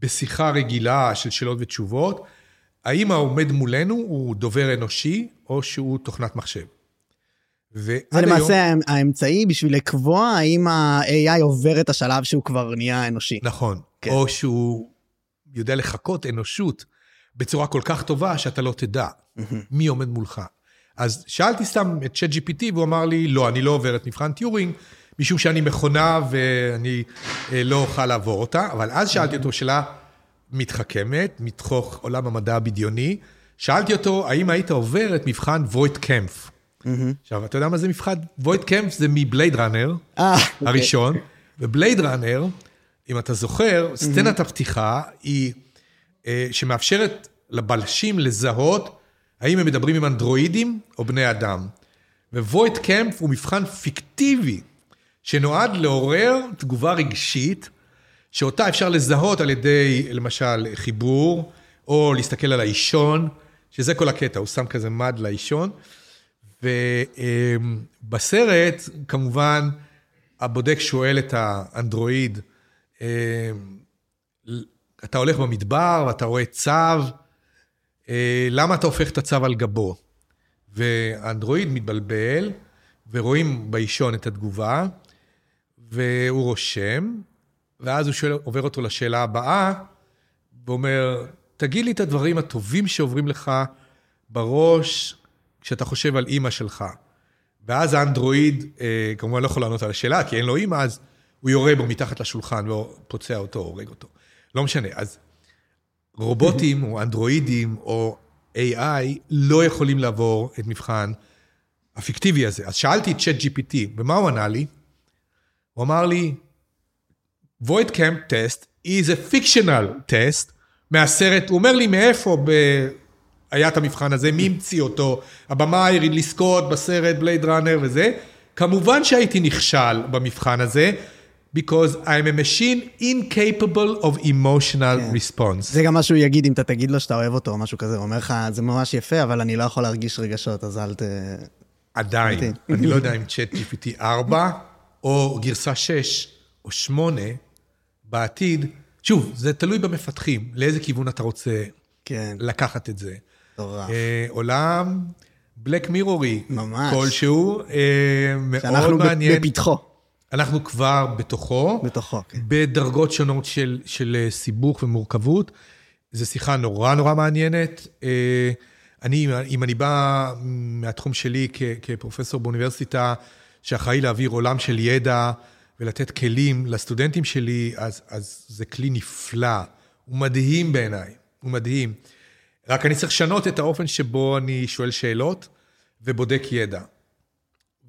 בשיחה רגילה של שאלות ותשובות, האם העומד מולנו הוא דובר אנושי או שהוא תוכנת מחשב. זה למעשה היום... האמצעי בשביל לקבוע האם ה-AI עובר את השלב שהוא כבר נהיה אנושי. נכון, כן. או שהוא יודע לחקות אנושות בצורה כל כך טובה שאתה לא תדע מי עומד מולך. אז שאלתי סתם את ChatGPT והוא אמר לי, לא, אני לא עובר את מבחן טיורינג, משום שאני מכונה ואני אה, לא אוכל לעבור אותה, אבל אז שאלתי אותו שאלה מתחכמת, מתוך עולם המדע הבדיוני, שאלתי אותו, האם היית עובר את מבחן Voight-Kampff? עכשיו, אתה יודע מה זה מבחן? Voight-Kampff זה מ-Blade Runner, אה, אוקיי. הראשון, ובלייד ראנר, אם אתה זוכר, סצנת הפתיחה היא אה, שמאפשרת לבלשים לזהות האם הם מדברים עם אנדרואידים או בני אדם. וויט קמפ הוא מבחן פיקטיבי, שנועד לעורר תגובה רגשית, שאותה אפשר לזהות על ידי, למשל, חיבור, או להסתכל על האישון, שזה כל הקטע, הוא שם כזה מד לאישון. ובסרט, כמובן, הבודק שואל את האנדרואיד, אמ, אתה הולך במדבר ואתה רואה צו, אה, למה אתה הופך את הצו על גבו? והאנדרואיד מתבלבל, ורואים באישון את התגובה, והוא רושם, ואז הוא שואל, עובר אותו לשאלה הבאה, ואומר, תגיד לי את הדברים הטובים שעוברים לך בראש כשאתה חושב על אימא שלך. ואז האנדרואיד, אה, כמובן לא יכול לענות על השאלה, כי אין לו אימא, אז הוא יורה בו מתחת לשולחן ופוצע אותו, הורג אותו. לא משנה. אז רובוטים או אנדרואידים או AI לא יכולים לעבור את מבחן הפיקטיבי הזה. אז שאלתי את צ'אט GPT, ומה הוא ענה לי? הוא אמר לי, void camp test is a fictional test מהסרט, הוא אומר לי מאיפה. היה את המבחן הזה, מי המציא אותו, הבמאי רידלי סקוט בסרט בלייד ראנר וזה. כמובן שהייתי נכשל במבחן הזה, because I'm a machine incapable of emotional yeah. response. זה גם מה שהוא יגיד אם אתה תגיד לו שאתה אוהב אותו או משהו כזה, הוא אומר לך, זה ממש יפה, אבל אני לא יכול להרגיש רגשות, אז אל ת... עדיין, אני לא יודע אם צ'אט GPT 4 או גרסה 6 או 8 בעתיד, שוב, זה תלוי במפתחים, לאיזה כיוון אתה רוצה כן. לקחת את זה. מטורף. אה, עולם בלק מירורי. ממש. כלשהו, אה, מאוד מעניין. שאנחנו בפתחו. אנחנו כבר בתוכו. בתוכו, כן. בדרגות שונות של, של אה, סיבוך ומורכבות. זו שיחה נורא נורא מעניינת. אה, אני, אם אני בא מהתחום שלי כ, כפרופסור באוניברסיטה, שאחראי להעביר עולם של ידע ולתת כלים לסטודנטים שלי, אז, אז זה כלי נפלא. הוא מדהים בעיניי, הוא מדהים. רק אני צריך לשנות את האופן שבו אני שואל שאלות ובודק ידע.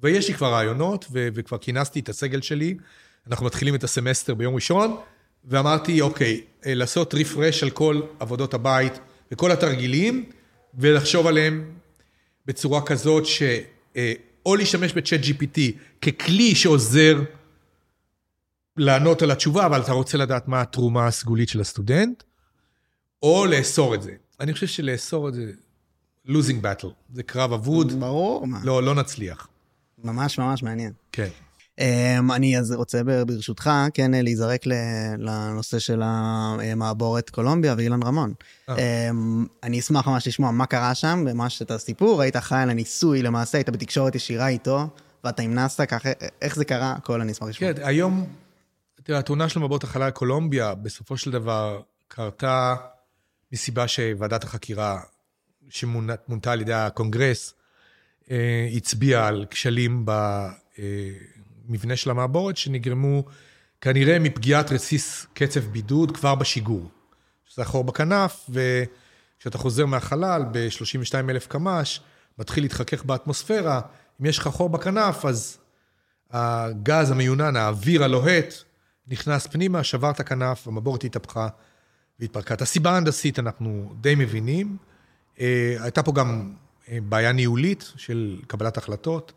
ויש לי כבר רעיונות, ו- וכבר כינסתי את הסגל שלי. אנחנו מתחילים את הסמסטר ביום ראשון, ואמרתי, אוקיי, אה, לעשות רפרש על כל עבודות הבית וכל התרגילים, ולחשוב עליהם בצורה כזאת ש... אה, או להשתמש בצ'אט GPT ככלי שעוזר לענות על התשובה, אבל אתה רוצה לדעת מה התרומה הסגולית של הסטודנט, או לאסור את זה. אני חושב שלאסור את זה, losing battle, זה קרב אבוד. ברור. לא, לא נצליח. ממש ממש מעניין. כן. Um, אני אז רוצה ברשותך, כן, להיזרק לנושא של המעבורת קולומביה ואילן רמון. Um, אני אשמח ממש לשמוע מה קרה שם, ממש את הסיפור, היית אחראי על הניסוי, למעשה היית בתקשורת ישירה איתו, ואתה עם ככה, איך זה קרה, הכל אני אשמח לשמוע. כן, היום, תראה, התאונה של מעבורת החלל קולומביה, בסופו של דבר, קרתה מסיבה שוועדת החקירה, שמונתה על ידי הקונגרס, אה, הצביעה על כשלים במבנה של המעבורת, שנגרמו כנראה מפגיעת רסיס קצב בידוד כבר בשיגור. שזה החור בכנף, וכשאתה חוזר מהחלל ב-32 אלף קמ"ש, מתחיל להתחכך באטמוספירה, אם יש לך חור בכנף, אז הגז המיונן, האוויר הלוהט, נכנס פנימה, שבר את הכנף, המבורת התהפכה והתפרקה. את הסיבה ההנדסית אנחנו די מבינים. אה, הייתה פה גם אה, בעיה ניהולית של קבלת החלטות,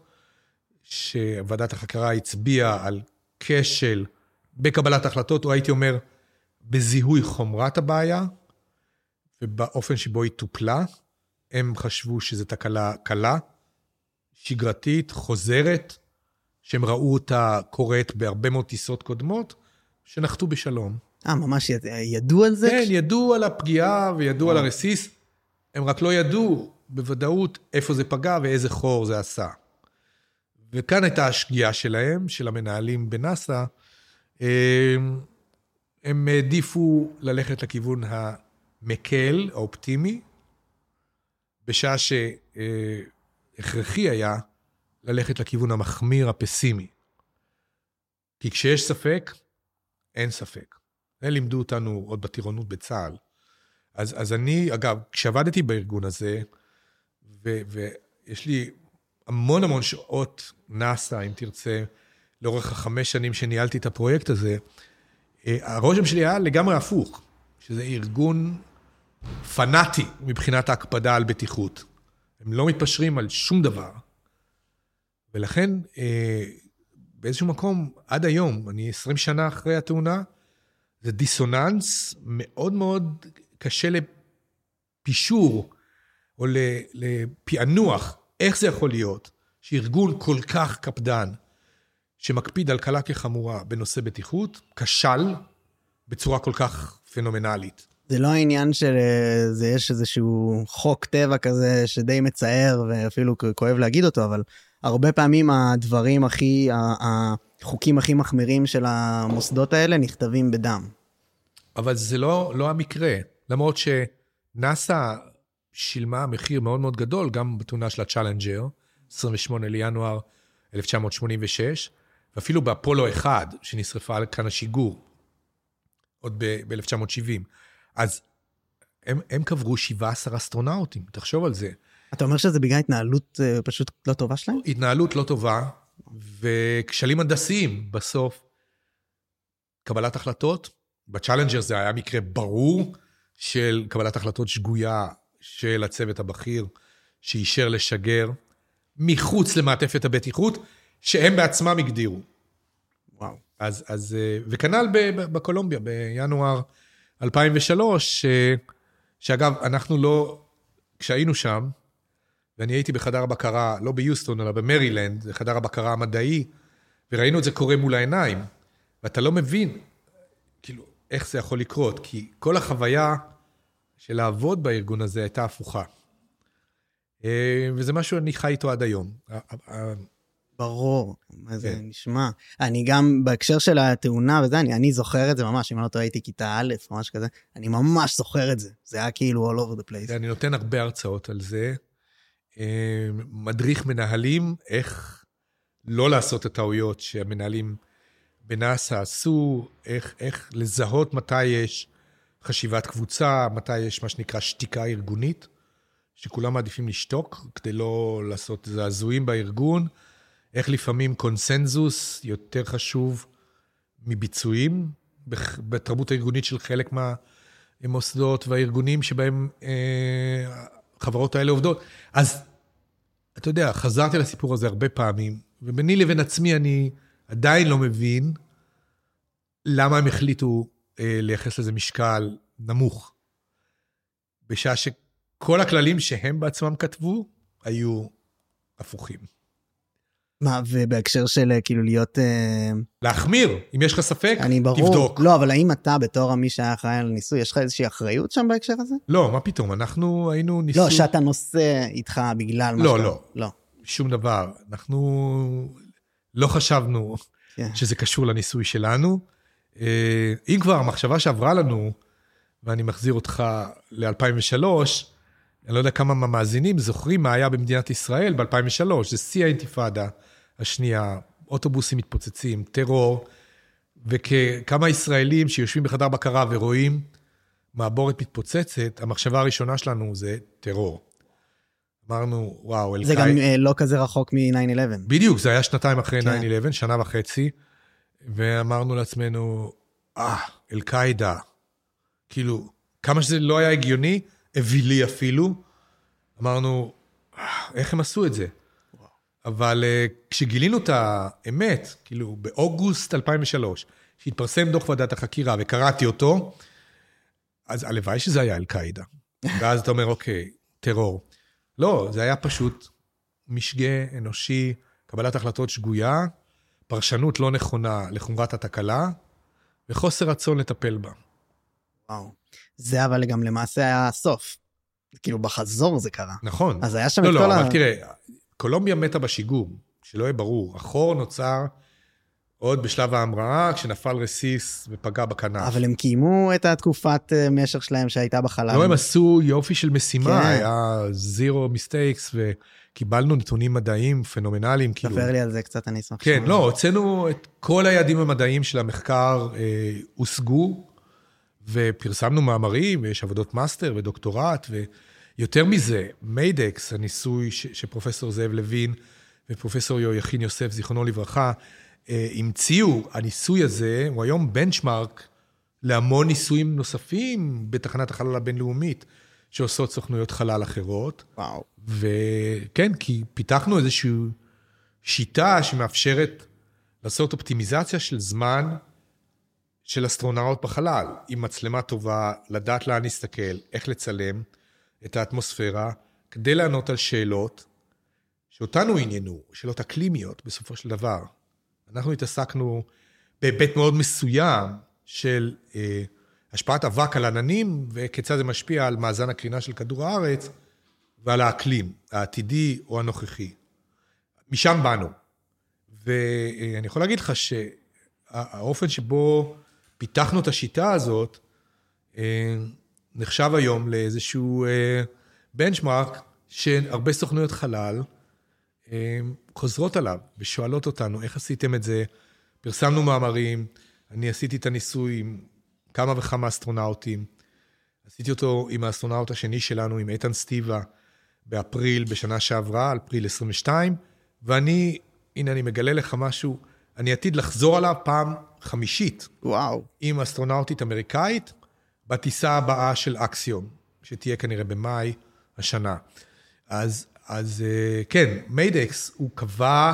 שוועדת החקירה הצביעה על כשל בקבלת החלטות, או הייתי אומר, בזיהוי חומרת הבעיה, ובאופן שבו היא טופלה. הם חשבו שזו תקלה קלה, שגרתית, חוזרת, שהם ראו אותה קורית בהרבה מאוד טיסות קודמות, שנחתו בשלום. אה, ממש ידעו על זה? כן, ידעו על הפגיעה וידעו על הרסיס, הם רק לא ידעו בוודאות איפה זה פגע ואיזה חור זה עשה. וכאן הייתה השגיאה שלהם, של המנהלים בנאסא. הם העדיפו ללכת לכיוון המקל, האופטימי, בשעה שהכרחי היה ללכת לכיוון המחמיר, הפסימי. כי כשיש ספק, אין ספק. זה לימדו אותנו עוד בטירונות בצה"ל. אז, אז אני, אגב, כשעבדתי בארגון הזה, ו, ויש לי המון המון שעות נאסא, אם תרצה, לאורך החמש שנים שניהלתי את הפרויקט הזה, אה, הרושם שלי היה לגמרי הפוך, שזה ארגון פנאטי מבחינת ההקפדה על בטיחות. הם לא מתפשרים על שום דבר. ולכן, אה, באיזשהו מקום, עד היום, אני 20 שנה אחרי התאונה, זה דיסוננס מאוד מאוד קשה לפישור או לפענוח, איך זה יכול להיות שארגון כל כך קפדן, שמקפיד על קלה כחמורה בנושא בטיחות, כשל בצורה כל כך פנומנלית. זה לא העניין של זה יש איזשהו חוק טבע כזה שדי מצער ואפילו כואב להגיד אותו, אבל הרבה פעמים הדברים הכי, החוקים הכי מחמירים של המוסדות האלה נכתבים בדם. אבל זה לא, לא המקרה, למרות שנאס"א שילמה מחיר מאוד מאוד גדול, גם בתאונה של הצ'אלנג'ר, 28 לינואר 1986, ואפילו באפולו 1, שנשרפה על כן השיגור, עוד ב-1970. אז הם, הם קברו 17 אסטרונאוטים, תחשוב על זה. אתה אומר שזה בגלל התנהלות אה, פשוט לא טובה שלהם? התנהלות לא טובה, וכשלים הנדסיים בסוף. קבלת החלטות, בצ'אלנג'ר זה היה מקרה ברור של קבלת החלטות שגויה של הצוות הבכיר, שאישר לשגר מחוץ למעטפת הבטיחות, שהם בעצמם הגדירו. וואו. אז, אז אה, וכנ"ל בקולומביה, בינואר 2003, שאגב, אנחנו לא, כשהיינו שם, ואני הייתי בחדר הבקרה, לא ביוסטון, אלא במרילנד, זה חדר הבקרה המדעי, וראינו את זה קורה מול העיניים, ואתה לא מבין, כאילו, איך זה יכול לקרות, כי כל החוויה של לעבוד בארגון הזה הייתה הפוכה. אה, וזה משהו שאני חי איתו עד היום. ברור, מה זה כן. נשמע. אני גם, בהקשר של התאונה וזה, אני, אני זוכר את זה ממש, אם אני לא טועה, הייתי כיתה א', ממש כזה, אני ממש זוכר את זה. זה היה כאילו all over the place. אני נותן הרבה הרצאות על זה. אה, מדריך מנהלים איך לא לעשות את הטעויות שהמנהלים בנאס"א עשו, איך, איך לזהות מתי יש חשיבת קבוצה, מתי יש מה שנקרא שתיקה ארגונית, שכולם מעדיפים לשתוק כדי לא לעשות זעזועים בארגון, איך לפעמים קונסנזוס יותר חשוב מביצועים בתרבות הארגונית של חלק מהמוסדות והארגונים שבהם אה, החברות האלה עובדות. אז אתה יודע, חזרתי לסיפור הזה הרבה פעמים, וביני לבין עצמי אני עדיין לא מבין למה הם החליטו אה, לייחס לזה משקל נמוך. בשעה שכל הכללים שהם בעצמם כתבו היו הפוכים. מה, ובהקשר של אה, כאילו להיות... אה... להחמיר, אם יש לך ספק, אני ברור, תבדוק. לא, אבל האם אתה, בתור מי שהיה אחראי על הניסוי, יש לך איזושהי אחריות שם בהקשר הזה? לא, מה פתאום, אנחנו היינו ניסוי... לא, שאתה נושא איתך בגלל מה לא, שאתה... לא, לא. שום דבר. אנחנו לא חשבנו כן. שזה קשור לניסוי שלנו. אה, אם כבר המחשבה שעברה לנו, ואני מחזיר אותך ל-2003, אני לא יודע כמה מהמאזינים זוכרים מה היה במדינת ישראל ב-2003, זה שיא האינתיפאדה השנייה, אוטובוסים מתפוצצים, טרור, וכמה ישראלים שיושבים בחדר בקרה ורואים מעבורת מתפוצצת, המחשבה הראשונה שלנו זה טרור. אמרנו, וואו, אל-קאעידה... זה גם אה, לא כזה רחוק מ-9-11. בדיוק, זה היה שנתיים אחרי כן. 9-11, שנה וחצי, ואמרנו לעצמנו, אה, אל-קאעידה, כאילו, כמה שזה לא היה הגיוני, אווילי אפילו, אמרנו, אה, איך הם עשו את זה? אבל uh, כשגילינו את האמת, כאילו, באוגוסט 2003, שהתפרסם דוח ועדת החקירה וקראתי אותו, אז הלוואי שזה היה אל-קאעידה. ואז אתה אומר, אוקיי, טרור. לא, זה היה פשוט משגה אנושי, קבלת החלטות שגויה, פרשנות לא נכונה לחומרת התקלה, וחוסר רצון לטפל בה. וואו. זה אבל גם למעשה היה הסוף. כאילו בחזור זה קרה. נכון. אז היה שם לא, את לא, כל ה... לא, אבל תראה, קולומביה מתה בשיגור, שלא יהיה ברור. החור נוצר עוד בשלב ההמראה, כשנפל רסיס ופגע בכנף. אבל הם קיימו את התקופת אה, משך שלהם שהייתה בחלל. לא, הם עשו יופי של משימה, כן. היה זירו מיסטייקס, וקיבלנו נתונים מדעיים פנומנליים. כאילו... ספר לי על זה קצת, אני אשמח. כן, לא, הוצאנו את כל היעדים המדעיים של המחקר, אה, הושגו, ופרסמנו מאמרים, ויש עבודות מאסטר ודוקטורט, ויותר מזה, MEIDEX, הניסוי ש, שפרופסור זאב לוין ופרופסור יהויכין יוסף, זיכרונו לברכה, אה, המציאו, הניסוי הזה הוא היום benchmark להמון ניסויים נוספים בתחנת החלל הבינלאומית, שעושות סוכנויות חלל אחרות. וואו. וכן, כי פיתחנו איזושהי שיטה שמאפשרת לעשות אופטימיזציה של זמן של אסטרונאוט בחלל, עם מצלמה טובה, לדעת לאן להסתכל, איך לצלם את האטמוספירה, כדי לענות על שאלות שאותנו עניינו, שאלות אקלימיות בסופו של דבר. אנחנו התעסקנו בהיבט מאוד מסוים של אה, השפעת אבק על עננים וכיצד זה משפיע על מאזן הקרינה של כדור הארץ ועל האקלים, העתידי או הנוכחי. משם באנו. ואני יכול להגיד לך שהאופן שבו פיתחנו את השיטה הזאת, אה, נחשב היום לאיזשהו בנצ'מארק אה, שהרבה סוכנויות חלל אה, חוזרות עליו ושואלות אותנו, איך עשיתם את זה? פרסמנו מאמרים, אני עשיתי את הניסוי עם כמה וכמה אסטרונאוטים. עשיתי אותו עם האסטרונאוט השני שלנו, עם איתן סטיבה, באפריל בשנה שעברה, אפריל 22, ואני, הנה, אני מגלה לך משהו, אני עתיד לחזור עליו פעם חמישית. וואו. עם אסטרונאוטית אמריקאית, בטיסה הבאה של Axiom, שתהיה כנראה במאי השנה. אז, אז אה, כן, MEIDEX, הוא קבע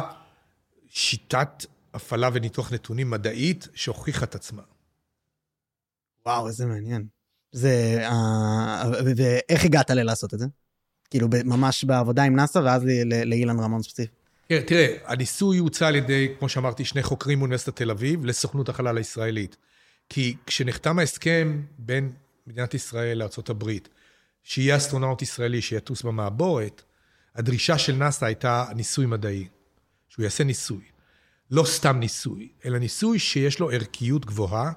שיטת הפעלה וניתוח נתונים מדעית שהוכיחה את עצמה. וואו, איזה מעניין. זה... Uh, ואיך הגעת ללעשות את זה? כאילו, ממש בעבודה עם נאס"א, ואז לאילן רמון ספציפי. כן, תראה, הניסוי הוצע על ידי, כמו שאמרתי, שני חוקרים מאוניברסיטת תל אביב לסוכנות החלל הישראלית. כי כשנחתם ההסכם בין מדינת ישראל לארה"ב, שיהיה אסטרונאוט ישראלי שיטוס במעבורת, הדרישה של נאס"א הייתה ניסוי מדעי, שהוא יעשה ניסוי. לא סתם ניסוי, אלא ניסוי שיש לו ערכיות גבוהה,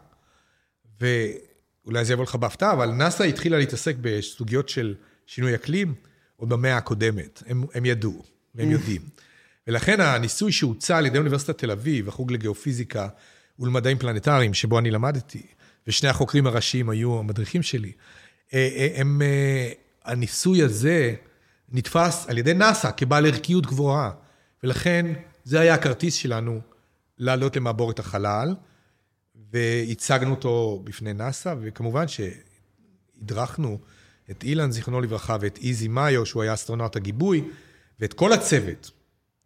ואולי זה יבוא לך בהפתעה, אבל נאס"א התחילה להתעסק בסוגיות של שינוי אקלים עוד במאה הקודמת. הם, הם ידעו, והם יודעים. ולכן הניסוי שהוצע על ידי אוניברסיטת תל אביב, החוג לגיאופיזיקה ולמדעים פלנטריים, שבו אני למדתי, ושני החוקרים הראשיים היו המדריכים שלי, אה, אה, הם, אה, הניסוי הזה נתפס על ידי נאס"א כבעל ערכיות גבוהה, ולכן זה היה הכרטיס שלנו לעלות למעבורת החלל, והצגנו אותו בפני נאס"א, וכמובן שהדרכנו את אילן, זיכרונו לברכה, ואת איזי מאיו, שהוא היה אסטרונאוט הגיבוי, ואת כל הצוות.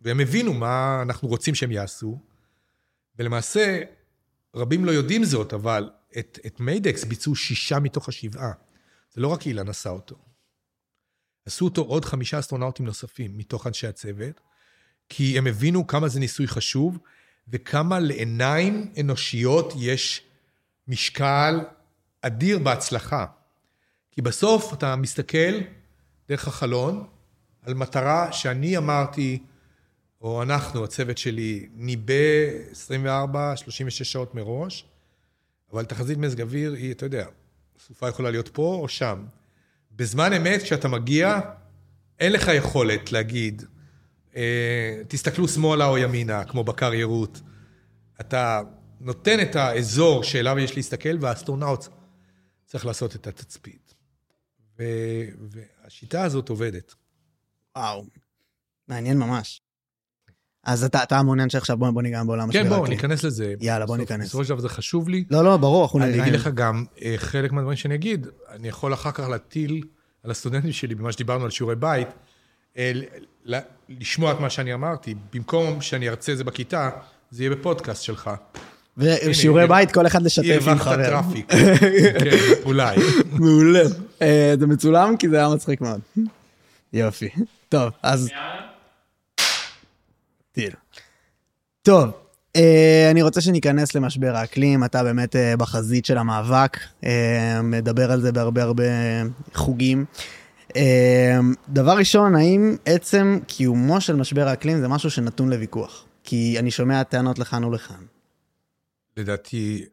והם הבינו מה אנחנו רוצים שהם יעשו, ולמעשה, רבים לא יודעים זאת, אבל את, את MEIDEX ביצעו שישה מתוך השבעה. זה לא רק אילן עשה אותו. עשו אותו עוד חמישה אסטרונאוטים נוספים מתוך אנשי הצוות, כי הם הבינו כמה זה ניסוי חשוב, וכמה לעיניים אנושיות יש משקל אדיר בהצלחה. כי בסוף אתה מסתכל דרך החלון על מטרה שאני אמרתי, או אנחנו, הצוות שלי, ניבא 24, 36 שעות מראש, אבל תחזית מזג אוויר היא, אתה יודע, סופה יכולה להיות פה או שם. בזמן אמת, כשאתה מגיע, אין לך יכולת להגיד, אה, תסתכלו שמאלה או ימינה, כמו בקר יירוט. אתה נותן את האזור שאליו יש להסתכל, והאסטרונאוט צריך לעשות את התצפית. והשיטה הזאת עובדת. וואו, מעניין ממש. אז אתה, אתה מעוניין שעכשיו בוא, בוא ניגע בעולם כן, בוא, ניכנס לזה. יאללה, בוא ניכנס. בסופו של דבר זה חשוב לי. לא, לא, ברור, אנחנו נגיד. אני אגיד לך גם, אה, חלק מהדברים שאני אגיד, אני יכול אחר כך להטיל על הסטודנטים שלי, במה שדיברנו על שיעורי בית, אה, לשמוע את מה שאני אמרתי. במקום שאני ארצה את זה בכיתה, זה יהיה בפודקאסט שלך. ושיעורי בית, כל אחד לשתף עם חבר. הרווחת traffic. כן, אולי. מעולה. אה, זה מצולם כי זה היה מצחיק מאוד. יופי. טוב, אז... טיל. טוב, אה, אני רוצה שניכנס למשבר האקלים, אתה באמת אה, בחזית של המאבק, אה, מדבר על זה בהרבה הרבה חוגים. דבר ראשון, האם עצם קיומו של משבר האקלים זה משהו שנתון לוויכוח? כי אני שומע טענות לכאן ולכאן. לדעתי,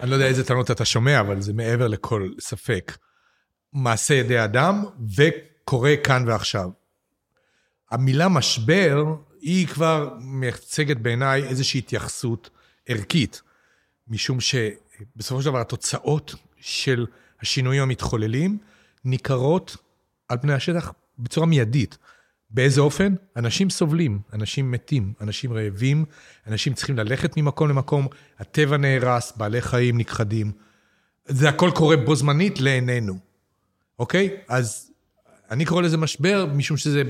אני לא יודע איזה טענות אתה שומע, אבל זה מעבר לכל ספק. מעשה ידי אדם וקורה כאן ועכשיו. המילה משבר היא כבר מייצגת בעיניי איזושהי התייחסות ערכית, משום שבסופו של דבר התוצאות של השינויים המתחוללים ניכרות על פני השטח בצורה מיידית. באיזה אופן? אנשים סובלים, אנשים מתים, אנשים רעבים, אנשים צריכים ללכת ממקום למקום, הטבע נהרס, בעלי חיים נכחדים. זה הכל קורה בו זמנית לעינינו, אוקיי? אז אני קורא לזה משבר, משום שזה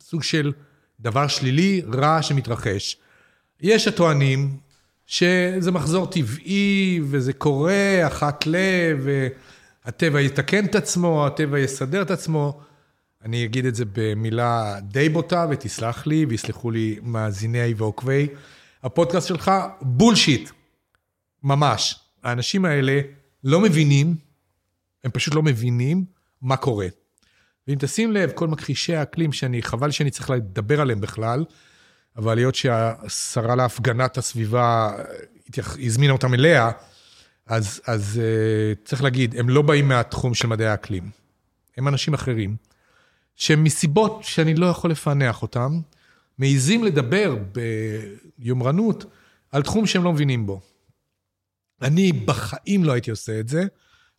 סוג של דבר שלילי, רע שמתרחש. יש הטוענים שזה מחזור טבעי, וזה קורה אחת ל... והטבע יתקן את עצמו, הטבע יסדר את עצמו. אני אגיד את זה במילה די בוטה, ותסלח לי, ויסלחו לי מאזיני ועוקבי הפודקאסט שלך, בולשיט. ממש. האנשים האלה לא מבינים, הם פשוט לא מבינים מה קורה. ואם תשים לב, כל מכחישי האקלים שאני, חבל שאני צריך לדבר עליהם בכלל, אבל היות שהשרה להפגנת הסביבה הזמינה אותם אליה, אז, אז uh, צריך להגיד, הם לא באים מהתחום של מדעי האקלים. הם אנשים אחרים, שמסיבות שאני לא יכול לפענח אותם, מעיזים לדבר ביומרנות על תחום שהם לא מבינים בו. אני בחיים לא הייתי עושה את זה,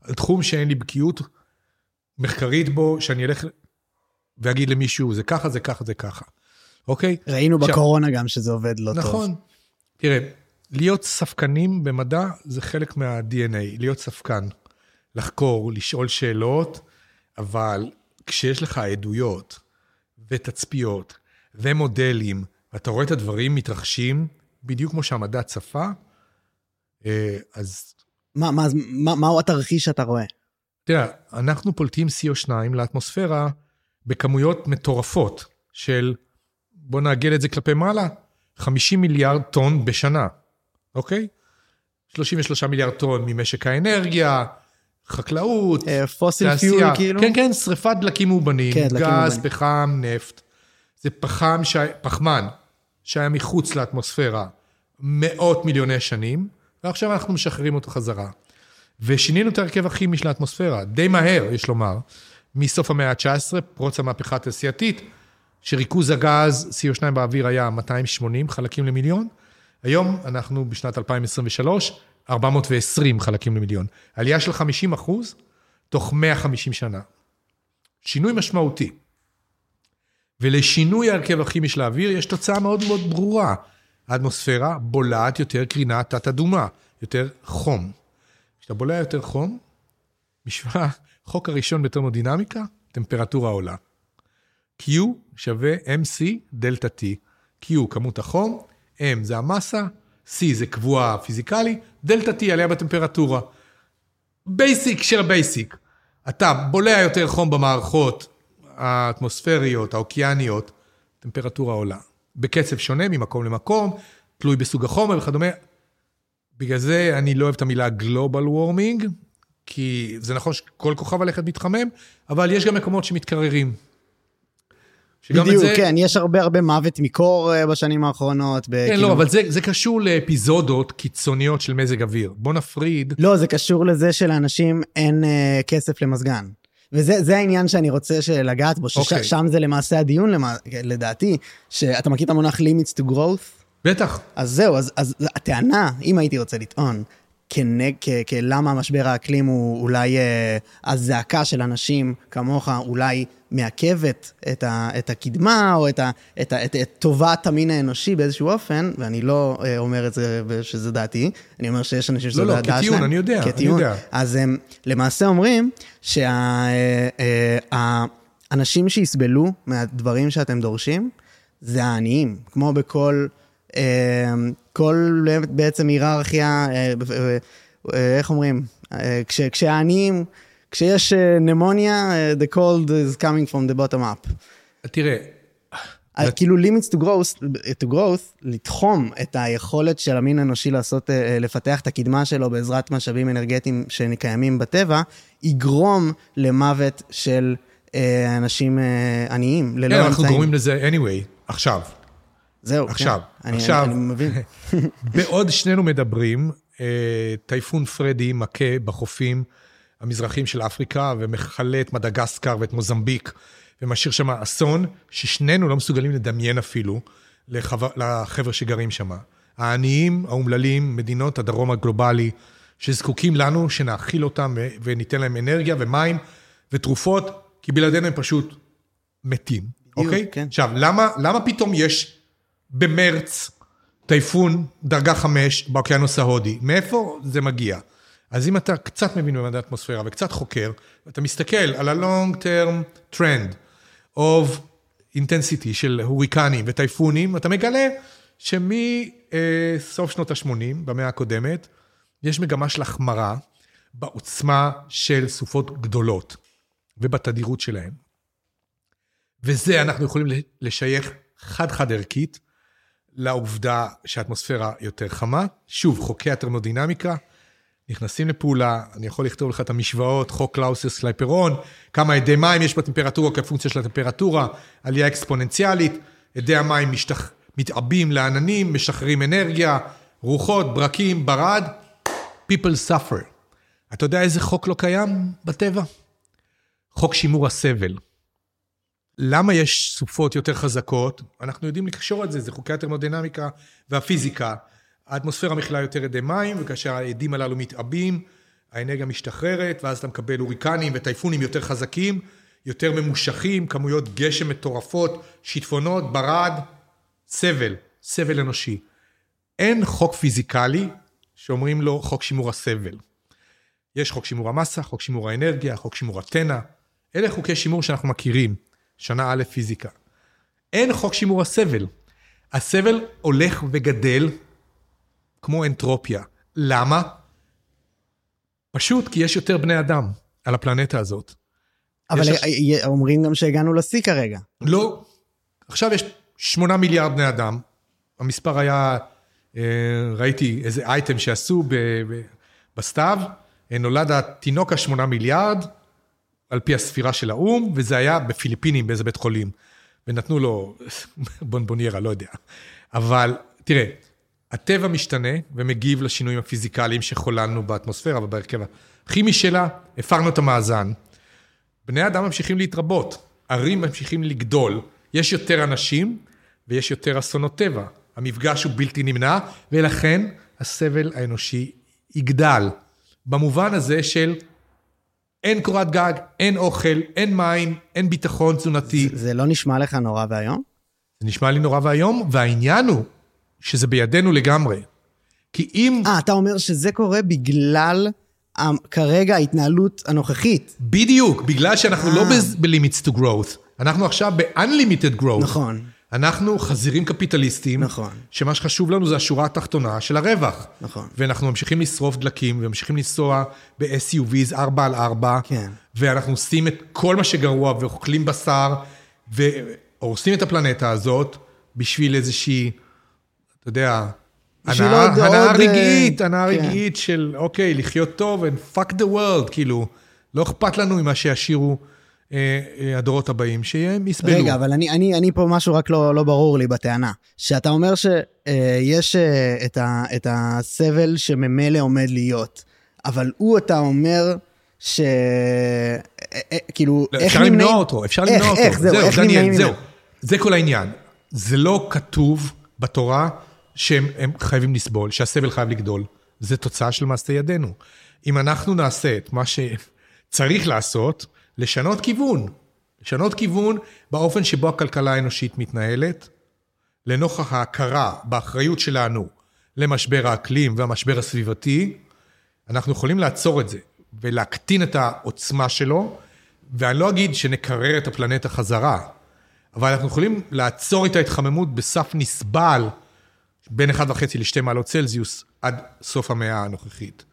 על תחום שאין לי בקיאות מחקרית בו, שאני אלך ואגיד למישהו, זה ככה, זה ככה, זה ככה. אוקיי? ראינו עכשיו, בקורונה גם שזה עובד לא נכון. טוב. נכון. תראה, להיות ספקנים במדע זה חלק מה-DNA, להיות ספקן. לחקור, לשאול שאלות, אבל כשיש לך עדויות ותצפיות ומודלים, ואתה רואה את הדברים מתרחשים בדיוק כמו שהמדע צפה, אה, אז... מה, מה, מה, מהו התרחיש שאתה רואה? תראה, אנחנו פולטים CO2 לאטמוספירה בכמויות מטורפות של, בוא נעגל את זה כלפי מעלה, 50 מיליארד טון בשנה, אוקיי? 33 מיליארד טון ממשק האנרגיה, חקלאות, פוסיל פיול כאילו? כן, כן, שריפת דלקים מאובנים, כן, גז, מאובנים. פחם, נפט. זה פחם, ש... פחמן שהיה מחוץ לאטמוספירה מאות מיליוני שנים, ועכשיו אנחנו משחררים אותו חזרה. ושינינו את ההרכב הכימי של האטמוספירה, די מהר, יש לומר, מסוף המאה ה-19, פרוץ המהפכה התעשייתית, שריכוז הגז, CO2 באוויר היה 280 חלקים למיליון. היום אנחנו בשנת 2023, 420 חלקים למיליון. עלייה של 50 אחוז תוך 150 שנה. שינוי משמעותי. ולשינוי ההרכב הכימי של האוויר יש תוצאה מאוד מאוד ברורה. האטמוספירה בולעת יותר קרינה תת-אדומה, יותר חום. כשאתה בולע יותר חום, בשביל החוק הראשון בתרמודינמיקה, טמפרטורה עולה. Q שווה MC דלתה T. Q כמות החום, M זה המסה, C זה קבוע פיזיקלי, דלתה T עליה בטמפרטורה. basic של ה basic. אתה בולע יותר חום במערכות האטמוספריות, האוקייניות, טמפרטורה עולה. בקצב שונה ממקום למקום, תלוי בסוג החומר וכדומה. בגלל זה אני לא אוהב את המילה Global Warming, כי זה נכון שכל כוכב הלכת מתחמם, אבל יש גם מקומות שמתקררים. בדיוק, זה... כן, יש הרבה הרבה מוות מקור אה, בשנים האחרונות. כן, כאילו... לא, אבל זה, זה קשור לאפיזודות קיצוניות של מזג אוויר. בוא נפריד. לא, זה קשור לזה שלאנשים אין uh, כסף למזגן. וזה העניין שאני רוצה לגעת בו, ששם okay. אוקיי. זה למעשה הדיון, למה, לדעתי, שאתה מכיר את המונח limits to growth? בטח. אז זהו, אז, אז הטענה, אם הייתי רוצה לטעון, כנג, כ, כלמה משבר האקלים הוא אולי אה, הזעקה של אנשים כמוך אולי מעכבת את, ה, את הקדמה או את, ה, את, ה, את, את טובת המין האנושי באיזשהו אופן, ואני לא אה, אומר את זה שזה דעתי, אני אומר שיש אנשים שזו לא, לא, דעה שלהם. לא, לא, כטיעון, אני יודע, כטיעון. אני יודע. אז הם למעשה אומרים שהאנשים שה, אה, שיסבלו מהדברים שאתם דורשים, זה העניים, כמו בכל... אמ, כל בעצם היררכיה, אה, אה, איך אומרים? אה, כש, כשהעניים, כשיש נמוניה, the cold is coming from the bottom up. תראה. כאילו limits to growth, to growth, לתחום את היכולת של המין האנושי לעשות, לפתח את הקדמה שלו בעזרת משאבים אנרגטיים שקיימים בטבע, יגרום למוות של אנשים עניים, ללא אמצעים. כן, אנחנו גורמים לזה anyway, עכשיו. זהו, עכשיו, כן. עכשיו, אני, אני מבין. בעוד שנינו מדברים, אה, טייפון פרדי מכה בחופים המזרחיים של אפריקה ומכלה את מדגסקר ואת מוזמביק ומשאיר שם אסון ששנינו לא מסוגלים לדמיין אפילו לחבר, לחבר'ה שגרים שם. העניים, האומללים, מדינות הדרום הגלובלי, שזקוקים לנו, שנאכיל אותם וניתן להם אנרגיה ומים ותרופות, כי בלעדינו הם פשוט מתים, אוקיי? כן. עכשיו, למה, למה פתאום יש במרץ טייפון דרגה 5 באוקיינוס ההודי? מאיפה זה מגיע? אז אם אתה קצת מבין במדעי אטמוספירה וקצת חוקר, ואתה מסתכל על ה-long term trend of intensity של הוריקנים וטייפונים, אתה מגלה שמסוף שנות ה-80, במאה הקודמת, יש מגמה של החמרה בעוצמה של סופות גדולות ובתדירות שלהן. וזה אנחנו יכולים לשייך חד-חד ערכית לעובדה שהאטמוספירה יותר חמה. שוב, חוקי הטרמודינמיקה נכנסים לפעולה, אני יכול לכתוב לך את המשוואות, חוק קלאוזיוס קלפרון, כמה אדי מים יש בטמפרטורה כפונקציה של הטמפרטורה, עלייה אקספוננציאלית, אדי המים משתח... מתעבים לעננים, משחררים אנרגיה, רוחות, ברקים, ברד, people suffer. אתה יודע איזה חוק לא קיים בטבע? חוק שימור הסבל. למה יש סופות יותר חזקות? אנחנו יודעים לקשור את זה, זה חוקי הטרמודינמיקה והפיזיקה. האטמוספירה מכילה יותר אדי מים, וכאשר האדים הללו מתעבים, האנרגיה משתחררת, ואז אתה מקבל הוריקנים וטייפונים יותר חזקים, יותר ממושכים, כמויות גשם מטורפות, שיטפונות, ברד, סבל, סבל אנושי. אין חוק פיזיקלי שאומרים לו חוק שימור הסבל. יש חוק שימור המסה, חוק שימור האנרגיה, חוק שימור התנע. אלה חוקי שימור שאנחנו מכירים, שנה א' פיזיקה. אין חוק שימור הסבל. הסבל הולך וגדל כמו אנטרופיה. למה? פשוט כי יש יותר בני אדם על הפלנטה הזאת. אבל יש... אומרים גם שהגענו לשיא כרגע. לא. עכשיו יש שמונה מיליארד בני אדם. המספר היה, אה, ראיתי איזה אייטם שעשו בסתיו, אה, נולד התינוק השמונה מיליארד, על פי הספירה של האו"ם, וזה היה בפיליפינים באיזה בית חולים. ונתנו לו בונבוניירה, לא יודע. אבל תראה, הטבע משתנה ומגיב לשינויים הפיזיקליים שחוללנו באטמוספירה ובהרכב הכימי שלה, הפרנו את המאזן. בני אדם ממשיכים להתרבות, ערים ממשיכים לגדול, יש יותר אנשים ויש יותר אסונות טבע. המפגש הוא בלתי נמנע, ולכן הסבל האנושי יגדל. במובן הזה של אין קורת גג, אין אוכל, אין מים, אין ביטחון תזונתי. זה, זה לא נשמע לך נורא ואיום? זה נשמע לי נורא ואיום, והעניין הוא שזה בידינו לגמרי. כי אם... אה, אתה אומר שזה קורה בגלל כרגע ההתנהלות הנוכחית. בדיוק, בגלל שאנחנו 아. לא. ב-limits to growth, אנחנו עכשיו ב-unlimited growth. נכון. אנחנו חזירים קפיטליסטים, נכון. שמה שחשוב לנו זה השורה התחתונה של הרווח. נכון. ואנחנו ממשיכים לשרוף דלקים, וממשיכים לנסוע ב-SUVs 4 על 4, כן. ואנחנו עושים את כל מה שגרוע, ואוכלים בשר, והורסים את הפלנטה הזאת, בשביל איזושהי, אתה יודע, הנאה, הנאה רגעית, הנאה כן. רגעית של, אוקיי, לחיות טוב, and fuck the world, כאילו, לא אכפת לנו ממה שישאירו. אה, אה, הדורות הבאים, שהם יסבלו. רגע, אבל אני, אני, אני פה משהו רק לא, לא ברור לי בטענה. שאתה אומר שיש אה, את, ה, את הסבל שממילא עומד להיות, אבל הוא, אתה אומר, ש... כאילו, לא, איך נמנעים... אפשר למנוע אותו, אפשר למנוע אותו. איך, זהו, איך נמנעים זהו, זה כל העניין. זה לא כתוב בתורה שהם חייבים לסבול, שהסבל חייב לגדול. זה תוצאה של מעשה ידינו. אם אנחנו נעשה את מה שצריך לעשות, לשנות כיוון. לשנות כיוון באופן שבו הכלכלה האנושית מתנהלת, לנוכח ההכרה באחריות שלנו למשבר האקלים והמשבר הסביבתי, אנחנו יכולים לעצור את זה ולהקטין את העוצמה שלו, ואני לא אגיד שנקרר את הפלנטה חזרה, אבל אנחנו יכולים לעצור את ההתחממות בסף נסבל בין 1.5 ל-2 מעלות צלזיוס עד סוף המאה הנוכחית.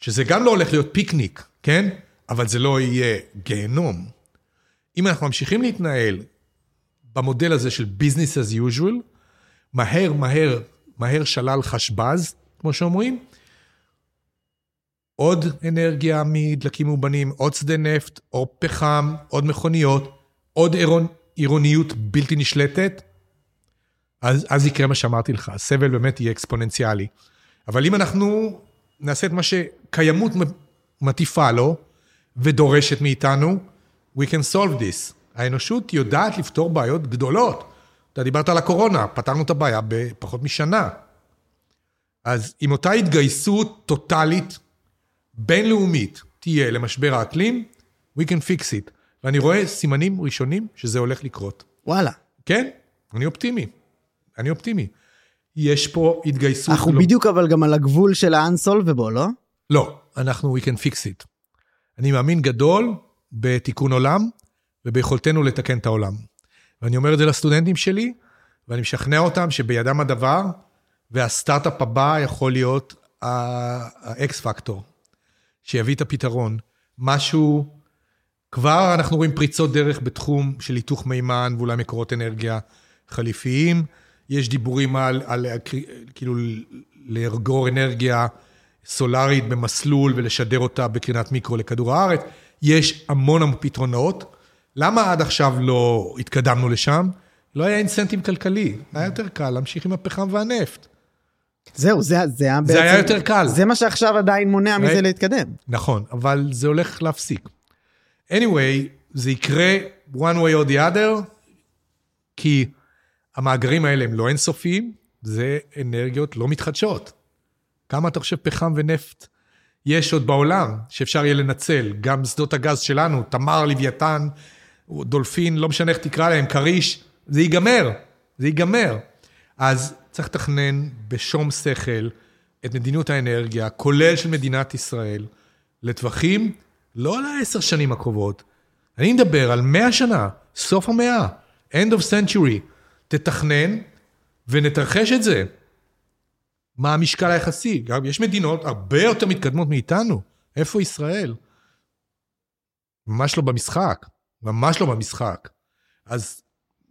שזה גם לא הולך להיות פיקניק, כן? אבל זה לא יהיה גיהנום. אם אנחנו ממשיכים להתנהל במודל הזה של business as usual, מהר, מהר, מהר שלל חשבז, כמו שאומרים, עוד אנרגיה מדלקים מאובנים, עוד שדה נפט, עוד פחם, עוד מכוניות, עוד עירונ... עירוניות בלתי נשלטת, אז, אז יקרה מה שאמרתי לך, הסבל באמת יהיה אקספוננציאלי. אבל אם אנחנו נעשה את מה שקיימות מטיפה לו, ודורשת מאיתנו, we can solve this. האנושות יודעת לפתור בעיות גדולות. אתה דיברת על הקורונה, פתרנו את הבעיה בפחות משנה. אז עם אותה התגייסות טוטאלית בינלאומית תהיה למשבר האקלים, we can fix it. ואני רואה סימנים ראשונים שזה הולך לקרות. וואלה. כן, אני אופטימי. אני אופטימי. יש פה התגייסות... אנחנו לא... בדיוק אבל גם על הגבול של ה-unsolvable, לא? לא, אנחנו we can fix it. אני מאמין גדול בתיקון עולם וביכולתנו לתקן את העולם. ואני אומר את זה לסטודנטים שלי, ואני משכנע אותם שבידם הדבר, והסטארט-אפ הבא יכול להיות האקס פקטור, שיביא את הפתרון. משהו, כבר אנחנו רואים פריצות דרך בתחום של היתוך מימן ואולי מקורות אנרגיה חליפיים. יש דיבורים על, על כאילו, לארגור אנרגיה סולארית במסלול ולשדר אותה בקרינת מיקרו לכדור הארץ. יש המון המון פתרונות. למה עד עכשיו לא התקדמנו לשם? לא היה אינסנטיב כלכלי, היה יותר קל להמשיך עם הפחם והנפט. זהו, זה, זה היה בעצם... זה היה יותר קל. זה מה שעכשיו עדיין מונע מזה right? להתקדם. נכון, אבל זה הולך להפסיק. anyway, זה יקרה one way or the other, כי המאגרים האלה הם לא אינסופיים, זה אנרגיות לא מתחדשות. כמה אתה חושב פחם ונפט יש עוד בעולם שאפשר יהיה לנצל? גם שדות הגז שלנו, תמר, לוויתן, דולפין, לא משנה איך תקרא להם, כריש, זה ייגמר, זה ייגמר. אז צריך לתכנן בשום שכל את מדיניות האנרגיה, כולל של מדינת ישראל, לטווחים, לא לעשר שנים הקרובות. אני מדבר על מאה שנה, סוף המאה, end of century. תתכנן ונתרחש את זה. מה המשקל היחסי? יש מדינות הרבה יותר מתקדמות מאיתנו. איפה ישראל? ממש לא במשחק. ממש לא במשחק. אז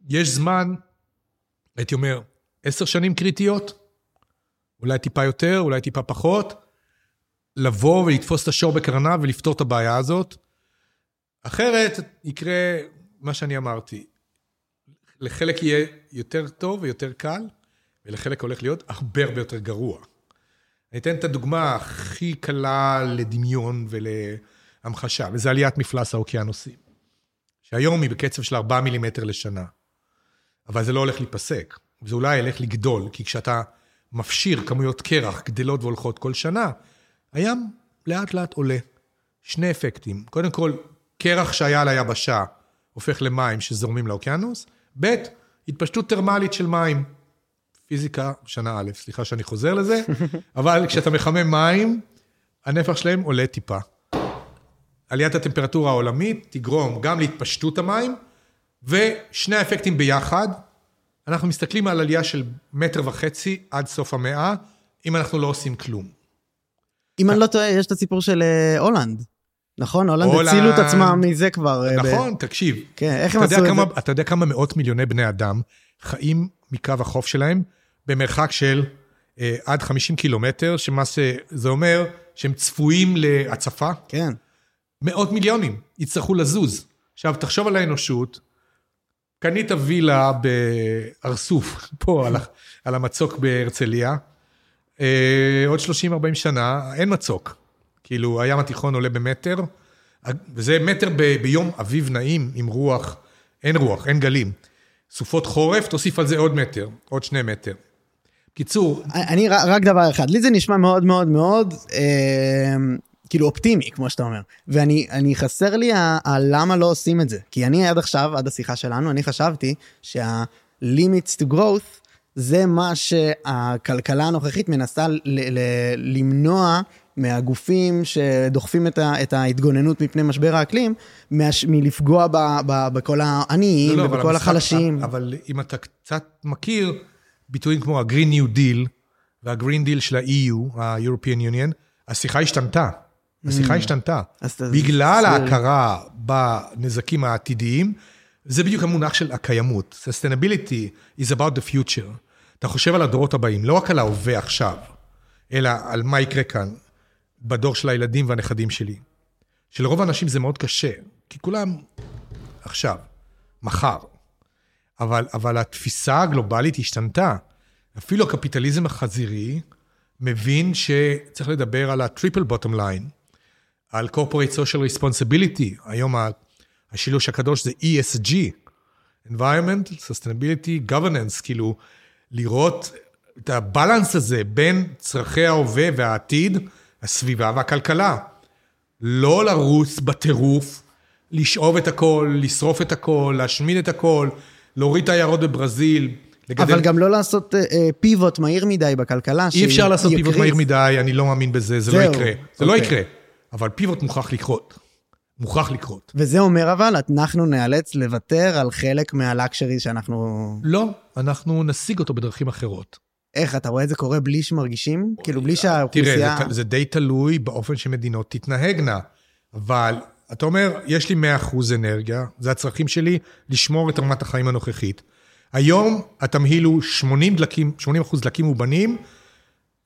יש זמן, הייתי אומר, עשר שנים קריטיות, אולי טיפה יותר, אולי טיפה פחות, לבוא ולתפוס את השור בקרניו ולפתור את הבעיה הזאת. אחרת יקרה מה שאני אמרתי, לחלק יהיה יותר טוב ויותר קל, ולחלק הולך להיות הרבה הרבה יותר גרוע. אני אתן את הדוגמה הכי קלה לדמיון ולהמחשה, וזה עליית מפלס האוקיינוסים. שהיום היא בקצב של 4 מילימטר לשנה. אבל זה לא הולך להיפסק, זה אולי ילך לגדול, כי כשאתה מפשיר כמויות קרח גדלות והולכות כל שנה, הים לאט לאט עולה. שני אפקטים. קודם כל, קרח שהיה על היבשה הופך למים שזורמים לאוקיינוס, ב', התפשטות טרמלית של מים. פיזיקה, שנה א', סליחה שאני חוזר לזה, אבל כשאתה מחמם מים, הנפח שלהם עולה טיפה. עליית הטמפרטורה העולמית תגרום גם להתפשטות המים, ושני האפקטים ביחד, אנחנו מסתכלים על עלייה של מטר וחצי עד סוף המאה, אם אנחנו לא עושים כלום. אם אני לא טועה, יש את הסיפור של אה, הולנד. נכון? הולנד הצילו את עצמם מזה כבר. אה, נכון, תקשיב. כן, איך הם עשו את זה? אתה יודע כמה מאות מיליוני בני אדם חיים מקו החוף שלהם במרחק של אה, עד 50 קילומטר, שמה שזה אומר שהם צפויים להצפה? כן. מאות מיליונים יצטרכו לזוז. עכשיו, תחשוב על האנושות, קנית וילה בארסוף, פה על, על המצוק בהרצליה, אה, עוד 30-40 שנה, אין מצוק. כאילו, הים התיכון עולה במטר, וזה מטר ב, ביום אביב נעים עם רוח, אין רוח, אין גלים. סופות חורף, תוסיף על זה עוד מטר, עוד שני מטר. קיצור... אני רק דבר אחד, לי זה נשמע מאוד מאוד מאוד, אה, כאילו אופטימי, כמו שאתה אומר. ואני חסר לי הלמה לא עושים את זה. כי אני עד עכשיו, עד השיחה שלנו, אני חשבתי שה-limits to growth זה מה שהכלכלה הנוכחית מנסה למנוע מהגופים שדוחפים את, ה, את ההתגוננות מפני משבר האקלים, מש, מלפגוע ב, ב, בכל העניים לא, לא, ובכל החלשים. אבל, אבל אם אתה קצת מכיר ביטויים כמו ה-Green New Deal וה-Green Deal של ה-EU, ה-European Union, השיחה השתנתה. השיחה mm. השתנתה. בגלל זה... ההכרה בנזקים העתידיים, זה בדיוק המונח של הקיימות. Sustainability is about the future. אתה חושב על הדורות הבאים, לא רק על ההווה עכשיו, אלא על מה יקרה כאן. בדור של הילדים והנכדים שלי. שלרוב האנשים זה מאוד קשה, כי כולם עכשיו, מחר. אבל, אבל התפיסה הגלובלית השתנתה. אפילו הקפיטליזם החזירי מבין שצריך לדבר על ה-triple bottom line, על corporate social responsibility, היום השילוש הקדוש זה ESG, environment, sustainability, governance, כאילו לראות את הבלנס הזה בין צרכי ההווה והעתיד, הסביבה והכלכלה. לא לרוץ בטירוף, לשאוב את הכל, לשרוף את הכל, להשמין את הכל, להוריד את העיירות בברזיל. לגדל... אבל גם לא לעשות uh, פיבוט מהיר מדי בכלכלה. אי אפשר לעשות פיבוט מהיר מדי, אני לא מאמין בזה, זה לא זהו, לא יקרה. זה אוקיי. לא יקרה. אבל פיבוט מוכרח לקרות. מוכרח לקרות. וזה אומר אבל, אנחנו ניאלץ לוותר על חלק מהלקשרי שאנחנו... לא, אנחנו נשיג אותו בדרכים אחרות. איך, אתה רואה את זה קורה בלי שמרגישים? כאילו, בלי שהאוכלוסייה... תראה, זה, זה די תלוי באופן שמדינות תתנהגנה. אבל אתה אומר, יש לי 100% אנרגיה, זה הצרכים שלי לשמור את רמת החיים הנוכחית. היום התמהיל הוא 80 דלקים, 80 אחוז דלקים מובנים,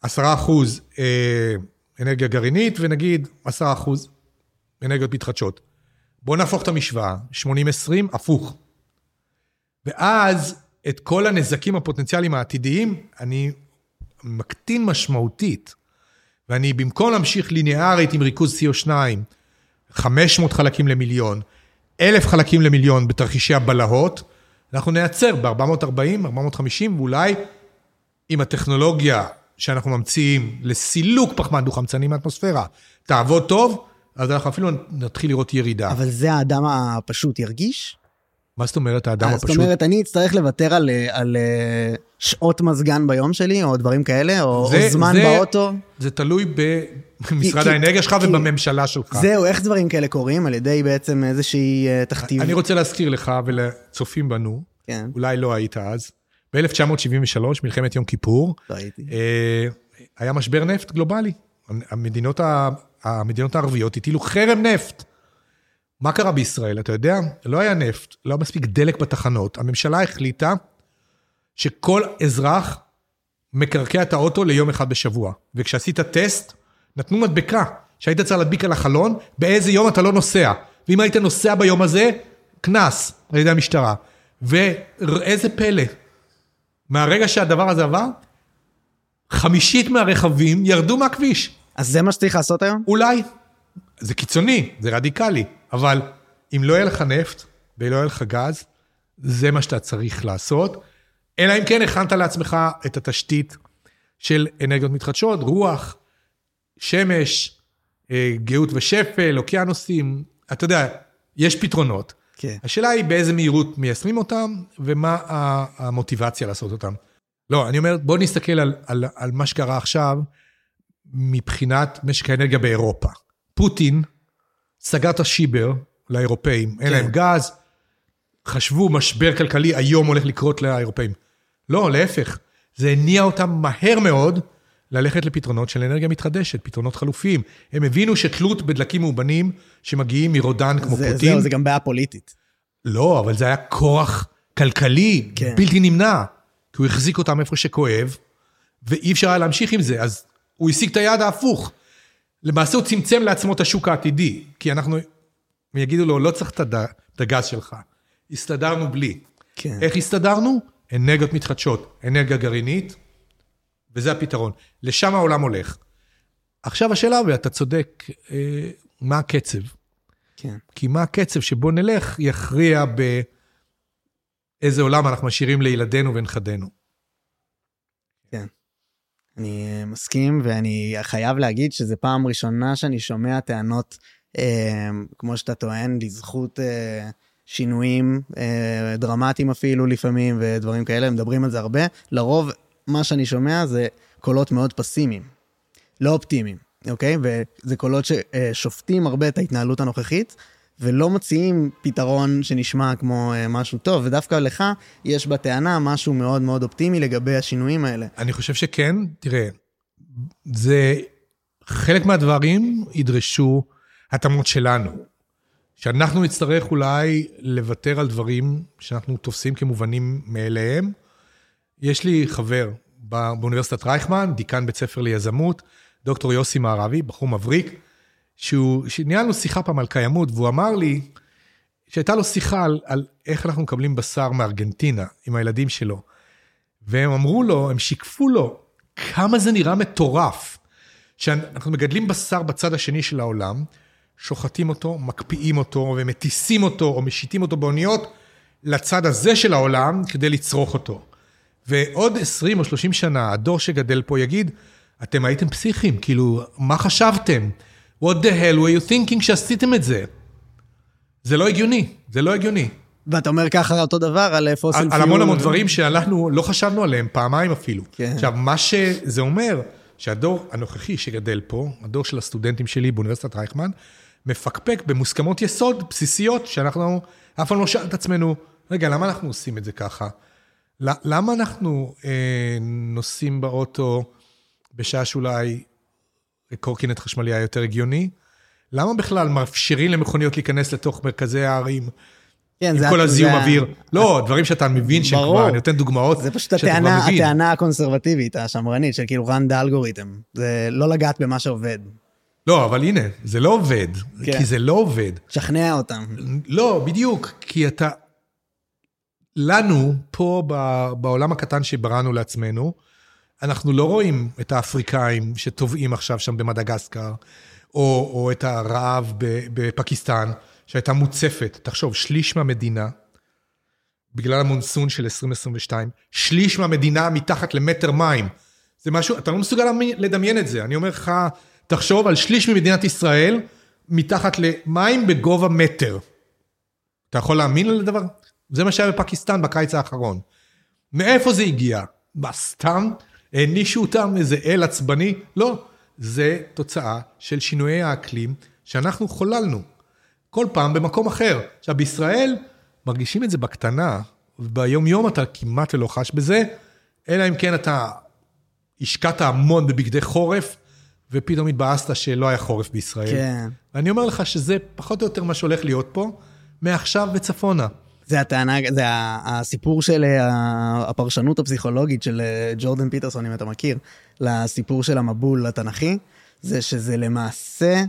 10 אחוז אה, אנרגיה גרעינית, ונגיד 10 אחוז אנרגיות מתחדשות. בואו נהפוך את המשוואה, 80-20, הפוך. ואז את כל הנזקים הפוטנציאליים העתידיים, אני מקטין משמעותית. ואני, במקום להמשיך ליניארית עם ריכוז CO2, 500 חלקים למיליון, 1,000 חלקים למיליון בתרחישי הבלהות, אנחנו נייצר ב-440, 450, ואולי עם הטכנולוגיה שאנחנו ממציאים לסילוק פחמן דו-חמצני מהאטמוספירה, תעבוד טוב, אז אנחנו אפילו נתחיל לראות ירידה. אבל זה האדם הפשוט ירגיש? מה זאת אומרת, האדם הפשוט? זאת אומרת, אני אצטרך לוותר על, על אה, שעות מזגן ביום שלי, או דברים כאלה, או, זה, או זמן זה, באוטו? זה תלוי במשרד האנרגיה שלך ובממשלה שלך. זהו, איך דברים כאלה קורים? על ידי בעצם איזושהי אה, תכתיב? אני רוצה להזכיר לך ולצופים בנו, כן. אולי לא היית אז, ב-1973, מלחמת יום כיפור, לא הייתי. אה, היה משבר נפט גלובלי. המדינות, המדינות הערביות הטילו חרם נפט. מה קרה בישראל? אתה יודע, לא היה נפט, לא היה מספיק דלק בתחנות. הממשלה החליטה שכל אזרח מקרקע את האוטו ליום אחד בשבוע. וכשעשית טסט, נתנו מדבקה שהיית צריך להדביק על החלון, באיזה יום אתה לא נוסע. ואם היית נוסע ביום הזה, קנס על ידי המשטרה. ואיזה פלא, מהרגע שהדבר הזה עבר, חמישית מהרכבים ירדו מהכביש. אז זה מה שצריך לעשות היום? אולי. זה קיצוני, זה רדיקלי, אבל אם לא יהיה לך נפט ולא יהיה לך גז, זה מה שאתה צריך לעשות. אלא אם כן הכנת לעצמך את התשתית של אנרגיות מתחדשות, רוח, שמש, אה, גאות ושפל, אוקיינוסים, אתה יודע, יש פתרונות. כן. השאלה היא באיזה מהירות מיישמים אותם, ומה המוטיבציה לעשות אותם. לא, אני אומר, בואו נסתכל על, על, על מה שקרה עכשיו מבחינת משק האנרגיה באירופה. פוטין סגר את השיבר לאירופאים, אין כן. להם גז, חשבו משבר כלכלי היום הולך לקרות לאירופאים. לא, להפך, זה הניע אותם מהר מאוד ללכת לפתרונות של אנרגיה מתחדשת, פתרונות חלופיים. הם הבינו שתלות בדלקים מאובנים שמגיעים מרודן כמו זה, פוטין... זהו, זה גם בעיה פוליטית. לא, אבל זה היה כורח כלכלי כן. בלתי נמנע, כי הוא החזיק אותם איפה שכואב, ואי אפשר היה להמשיך עם זה, אז הוא השיג את היעד ההפוך. למעשה הוא צמצם לעצמו את השוק העתידי, כי אנחנו, הם יגידו לו, לא צריך את הגז שלך, הסתדרנו בלי. כן. איך הסתדרנו? אנרגיות מתחדשות, אנרגיה גרעינית, וזה הפתרון. לשם העולם הולך. עכשיו השאלה, ואתה צודק, אה, מה הקצב? כן. כי מה הקצב שבו נלך יכריע באיזה עולם אנחנו משאירים לילדינו ונכדינו. אני אה, מסכים, ואני חייב להגיד שזו פעם ראשונה שאני שומע טענות, אה, כמו שאתה טוען, לזכות אה, שינויים אה, דרמטיים אפילו לפעמים, ודברים כאלה, מדברים על זה הרבה. לרוב, מה שאני שומע זה קולות מאוד פסימיים, לא אופטימיים, אוקיי? וזה קולות ששופטים הרבה את ההתנהלות הנוכחית. ולא מציעים פתרון שנשמע כמו אה, משהו טוב, ודווקא לך יש בטענה משהו מאוד מאוד אופטימי לגבי השינויים האלה. אני חושב שכן, תראה, זה, חלק מהדברים ידרשו התאמות שלנו. שאנחנו נצטרך אולי לוותר על דברים שאנחנו תופסים כמובנים מאליהם. יש לי חבר באוניברסיטת רייכמן, דיקן בית ספר ליזמות, דוקטור יוסי מערבי, בחור מבריק, שהוא, שניהלנו שיחה פעם על קיימות, והוא אמר לי שהייתה לו שיחה על, על איך אנחנו מקבלים בשר מארגנטינה עם הילדים שלו. והם אמרו לו, הם שיקפו לו, כמה זה נראה מטורף, שאנחנו מגדלים בשר בצד השני של העולם, שוחטים אותו, מקפיאים אותו ומטיסים אותו או משיתים אותו באוניות לצד הזה של העולם כדי לצרוך אותו. ועוד 20 או 30 שנה, הדור שגדל פה יגיד, אתם הייתם פסיכים, כאילו, מה חשבתם? What the hell were you thinking שעשיתם את זה? זה לא הגיוני, זה לא הגיוני. ואתה אומר ככה אותו דבר על פוסל פיול. על המון המון דברים שאנחנו לא חשבנו עליהם, פעמיים אפילו. כן. עכשיו, מה שזה אומר, שהדור הנוכחי שגדל פה, הדור של הסטודנטים שלי באוניברסיטת רייכמן, מפקפק במוסכמות יסוד בסיסיות, שאנחנו אף פעם לא שאל את עצמנו, רגע, למה אנחנו עושים את זה ככה? למה אנחנו אה, נוסעים באוטו בשעה שאולי קורקינט חשמלי היה יותר הגיוני? למה בכלל מאפשרים למכוניות להיכנס לתוך מרכזי הערים? כן, עם כל הזיהום אוויר. לא, דברים שאתה מבין שהם כבר, אני נותן דוגמאות זה פשוט הטענה, הטענה הקונסרבטיבית, השמרנית, של כאילו run the algorithm. זה לא לגעת במה שעובד. לא, אבל הנה, זה לא עובד, כן. כי זה לא עובד. שכנע אותם. לא, בדיוק, כי אתה... לנו, פה בעולם הקטן שבראנו לעצמנו, אנחנו לא רואים את האפריקאים שטובעים עכשיו שם במדגסקר, או, או את הרעב בפקיסטן. שהייתה מוצפת, תחשוב, שליש מהמדינה, בגלל המונסון של 2022, שליש מהמדינה מתחת למטר מים. זה משהו, אתה לא מסוגל לדמיין את זה. אני אומר לך, תחשוב על שליש ממדינת ישראל מתחת למים בגובה מטר. אתה יכול להאמין לדבר? זה מה שהיה בפקיסטן בקיץ האחרון. מאיפה זה הגיע? מה, סתם הענישו אותם איזה אל עצבני? לא. זה תוצאה של שינויי האקלים שאנחנו חוללנו. כל פעם במקום אחר. עכשיו, בישראל מרגישים את זה בקטנה, וביום-יום אתה כמעט ולא חש בזה, אלא אם כן אתה השקעת המון בבגדי חורף, ופתאום התבאסת שלא היה חורף בישראל. כן. ואני אומר לך שזה פחות או יותר מה שהולך להיות פה, מעכשיו וצפונה. זה הטענה, זה הסיפור של אה, הפרשנות הפסיכולוגית של אה, ג'ורדן פיטרסון, אם אתה מכיר, לסיפור של המבול התנ"כי, זה שזה למעשה...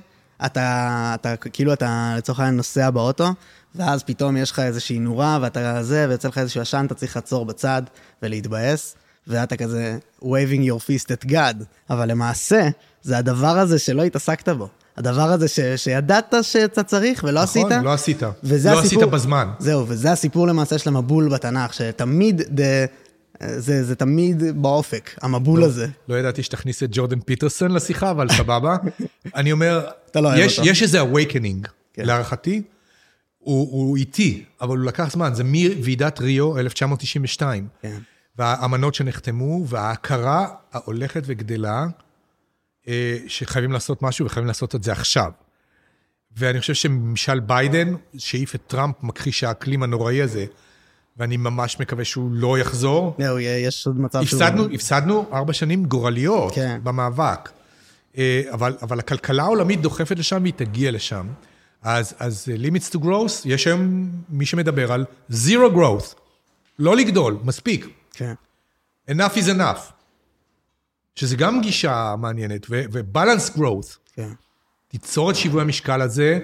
אתה, אתה כאילו אתה לצורך העניין נוסע באוטו, ואז פתאום יש לך איזושהי נורה ואתה זה, ויוצא לך איזשהו עשן, אתה צריך לעצור בצד ולהתבאס, ואתה כזה waving your fist at God, אבל למעשה, זה הדבר הזה שלא התעסקת בו. הדבר הזה ש, שידעת שאתה צריך ולא נכון, עשית. נכון, לא עשית. לא הסיפור, עשית בזמן. זהו, וזה הסיפור למעשה של המבול בתנ"ך, שתמיד the, זה, זה תמיד באופק, המבול לא, הזה. לא ידעתי שתכניס את ג'ורדן פיטרסון לשיחה, אבל סבבה. אני אומר, לא יש, יש איזה awakening, כן. להערכתי, הוא, הוא איטי, אבל הוא לקח זמן, זה מוועידת ריו 1992. כן. והאמנות שנחתמו, וההכרה ההולכת וגדלה, שחייבים לעשות משהו וחייבים לעשות את זה עכשיו. ואני חושב שממשל ביידן, שהעיף את טראמפ, מכחיש האקלים הנוראי הזה, ואני ממש מקווה שהוא לא יחזור. לא, יש עוד מצב הפסדנו, שהוא... הפסדנו ארבע שנים גורליות כן. במאבק. אה, אבל, אבל הכלכלה העולמית דוחפת לשם והיא תגיע לשם. אז, אז אה, limits to growth, יש היום מי שמדבר על zero growth. לא לגדול, מספיק. כן. enough is enough. שזה גם גישה מעניינת, ו-balance growth. כן. תיצור את שיווי המשקל הזה,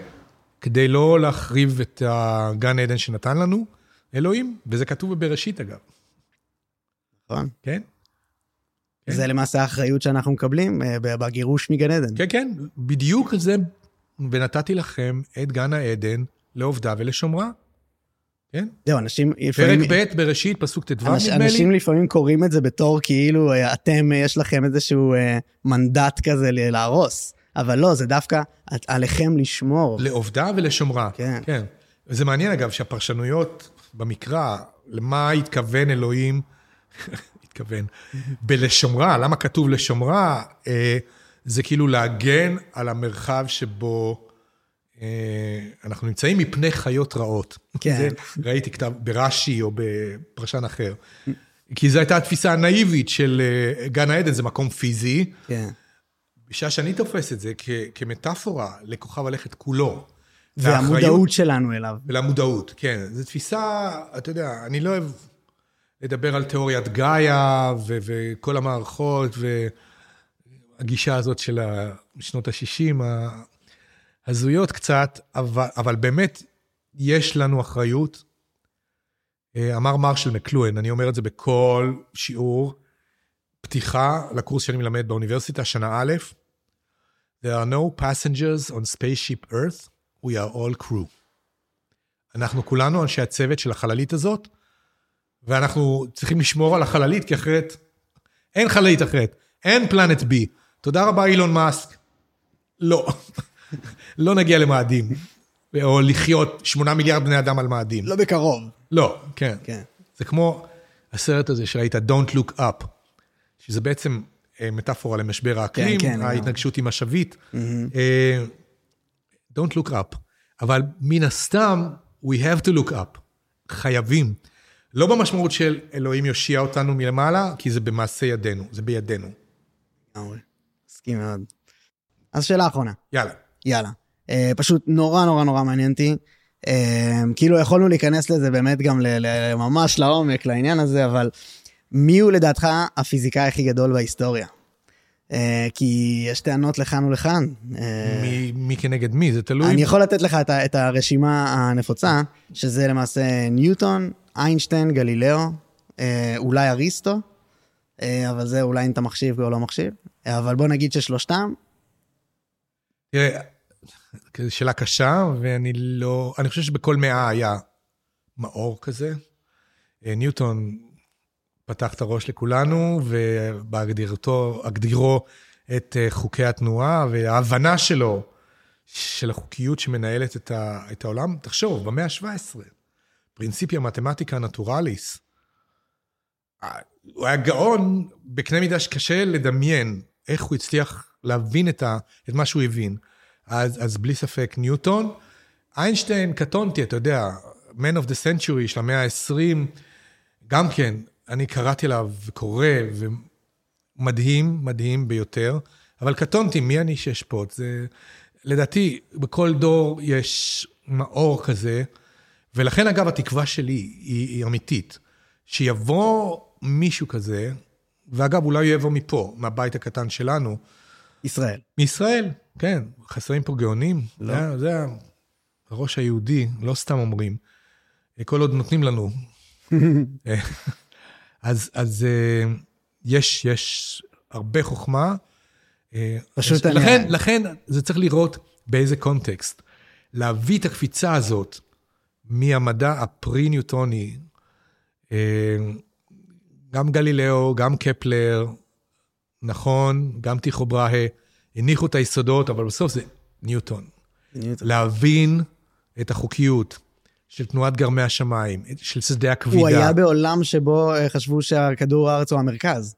כדי לא להחריב את הגן עדן שנתן לנו. אלוהים, וזה כתוב בבראשית אגב. נכון. כן? כן. זה למעשה האחריות שאנחנו מקבלים אה, בגירוש מגן עדן. כן, כן, בדיוק זה, ונתתי לכם את גן העדן לעובדה ולשומרה. כן? זהו, אנשים לפעמים... פרק ב' בראשית, פסוק ט"ו נדמה לי. אנשים לפעמים קוראים את זה בתור כאילו אה, אתם, יש לכם איזשהו אה, מנדט כזה להרוס. אבל לא, זה דווקא עליכם לשמור. לעובדה ולשומרה. כן. כן. וזה מעניין אגב, שהפרשנויות במקרא, למה התכוון אלוהים, התכוון, בלשומרה, למה כתוב לשומרה? אה, זה כאילו להגן על המרחב שבו אה, אנחנו נמצאים מפני חיות רעות. כן. זה, ראיתי כתב ברש"י או בפרשן אחר. כי זו הייתה התפיסה הנאיבית של אה, גן העדן, זה מקום פיזי. כן. בשעה שאני תופס את זה כ- כמטאפורה לכוכב הלכת כולו. והמודעות שלנו אליו. ולמודעות, כן. זו תפיסה, אתה יודע, אני לא אוהב לדבר על תיאוריית גאיה ו- וכל המערכות והגישה הזאת של שנות ה-60, ההזויות קצת, אבל, אבל באמת יש לנו אחריות. אה, אמר מרשל מקלואן, אני אומר את זה בכל שיעור, פתיחה לקורס שאני מלמד באוניברסיטה, שנה א', There are no passengers on spaceship Earth. We are all crew. אנחנו כולנו אנשי הצוות של החללית הזאת, ואנחנו צריכים לשמור על החללית, כי אחרת אין חללית אחרת, אין פלנט בי. תודה רבה, אילון מאסק. לא. לא נגיע למאדים. או לחיות שמונה מיליארד בני אדם על מאדים. לא בקרוב. לא, כן. כן. זה כמו הסרט הזה שראית, Don't Look Up, שזה בעצם אה, מטאפורה למשבר האקלים, כן, כן, ההתנגשות עם השביט. Mm-hmm. Don't look up. אבל מן הסתם, we have to look up. חייבים. לא במשמעות של אלוהים יושיע אותנו מלמעלה, כי זה במעשה ידינו, זה בידינו. מסכים מאוד. אז שאלה אחרונה. יאללה. יאללה. אה, פשוט נורא נורא נורא מעניין אותי. אה, כאילו יכולנו להיכנס לזה באמת גם ממש לעומק לעניין הזה, אבל מי הוא לדעתך הפיזיקאי הכי גדול בהיסטוריה? אה, כי יש טענות לכאן ולכאן. מי, מי כנגד מי? זה תלוי. אני יכול לתת לך את, את הרשימה הנפוצה, שזה למעשה ניוטון, איינשטיין, גלילאו, אולי אריסטו, אבל זה אולי אם אתה מחשיב או לא מחשיב. אבל בוא נגיד ששלושתם. תראה, שאלה קשה, ואני לא... אני חושב שבכל מאה היה מאור כזה. אה, ניוטון פתח את הראש לכולנו, ובהגדירו את אה, חוקי התנועה, וההבנה שלו, של החוקיות שמנהלת את, ה, את העולם, תחשוב, במאה ה-17, פרינציפיה מתמטיקה נטורליס, אה, הוא היה גאון בקנה מידה שקשה לדמיין איך הוא הצליח להבין את, ה, את מה שהוא הבין. אז, אז בלי ספק ניוטון. איינשטיין, קטונתי, אתה יודע, Man of the Century של המאה ה-20, גם כן, אני קראתי עליו וקורא, ומדהים, מדהים ביותר, אבל קטונתי, מי אני שאשפוט? זה, לדעתי, בכל דור יש מאור כזה, ולכן, אגב, התקווה שלי היא, היא אמיתית. שיבוא מישהו כזה, ואגב, אולי הוא יבוא מפה, מהבית הקטן שלנו. ישראל. מישראל, כן, חסרים פה גאונים. לא. זה, זה הראש היהודי, לא סתם אומרים. כל עוד נותנים לנו. אז, אז אה, יש, יש הרבה חוכמה. אה, פשוט אני... לכן, לכן זה צריך לראות באיזה קונטקסט. להביא את הקפיצה הזאת מהמדע הפרי-ניוטוני, אה, גם גלילאו, גם קפלר, נכון, גם טיכו ברהה, הניחו את היסודות, אבל בסוף זה ניוטון. ניוטון. להבין את החוקיות של תנועת גרמי השמיים, של שדה הכבידה. הוא היה בעולם שבו אה, חשבו שהכדור הארץ הוא המרכז.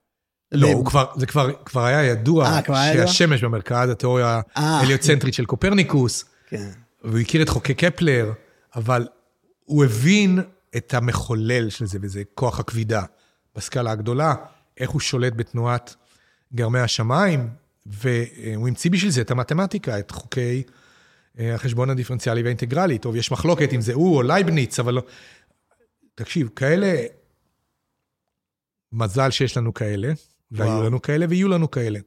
לא, הוא כבר, זה כבר, כבר היה ידוע 아, אה, שהשמש ידוע? במרכז, התיאוריה ההליוצנטרית של קופרניקוס, כן. והוא הכיר את חוקי קפלר, אבל הוא הבין את המחולל של זה, וזה כוח הכבידה בסקאלה הגדולה, איך הוא שולט בתנועת גרמי השמיים, והוא המציא בשביל זה את המתמטיקה, את חוקי אה, החשבון הדיפרנציאלי והאינטגרלי. טוב, יש מחלוקת אם זה הוא או לייבניץ, אבל לא... תקשיב, כאלה, מזל שיש לנו כאלה, והיו לנו כאלה ויהיו לנו כאלה.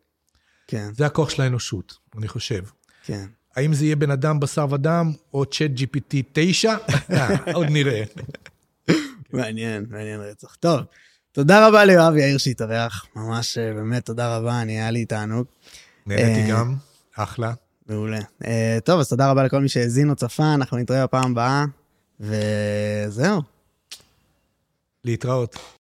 כן. זה הכוח של האנושות, אני חושב. כן. האם זה יהיה בן אדם בשר ודם, או צ'אט GPT 9? אה, עוד נראה. מעניין, מעניין רצח. טוב, תודה רבה ליואב יאיר שהתארח, ממש אה, באמת תודה רבה, אני היה לי תענוג. נהניתי אה, גם, אחלה. מעולה. אה, טוב, אז תודה רבה לכל מי שהאזין או צפה, אנחנו נתראה בפעם הבאה, וזהו. להתראות.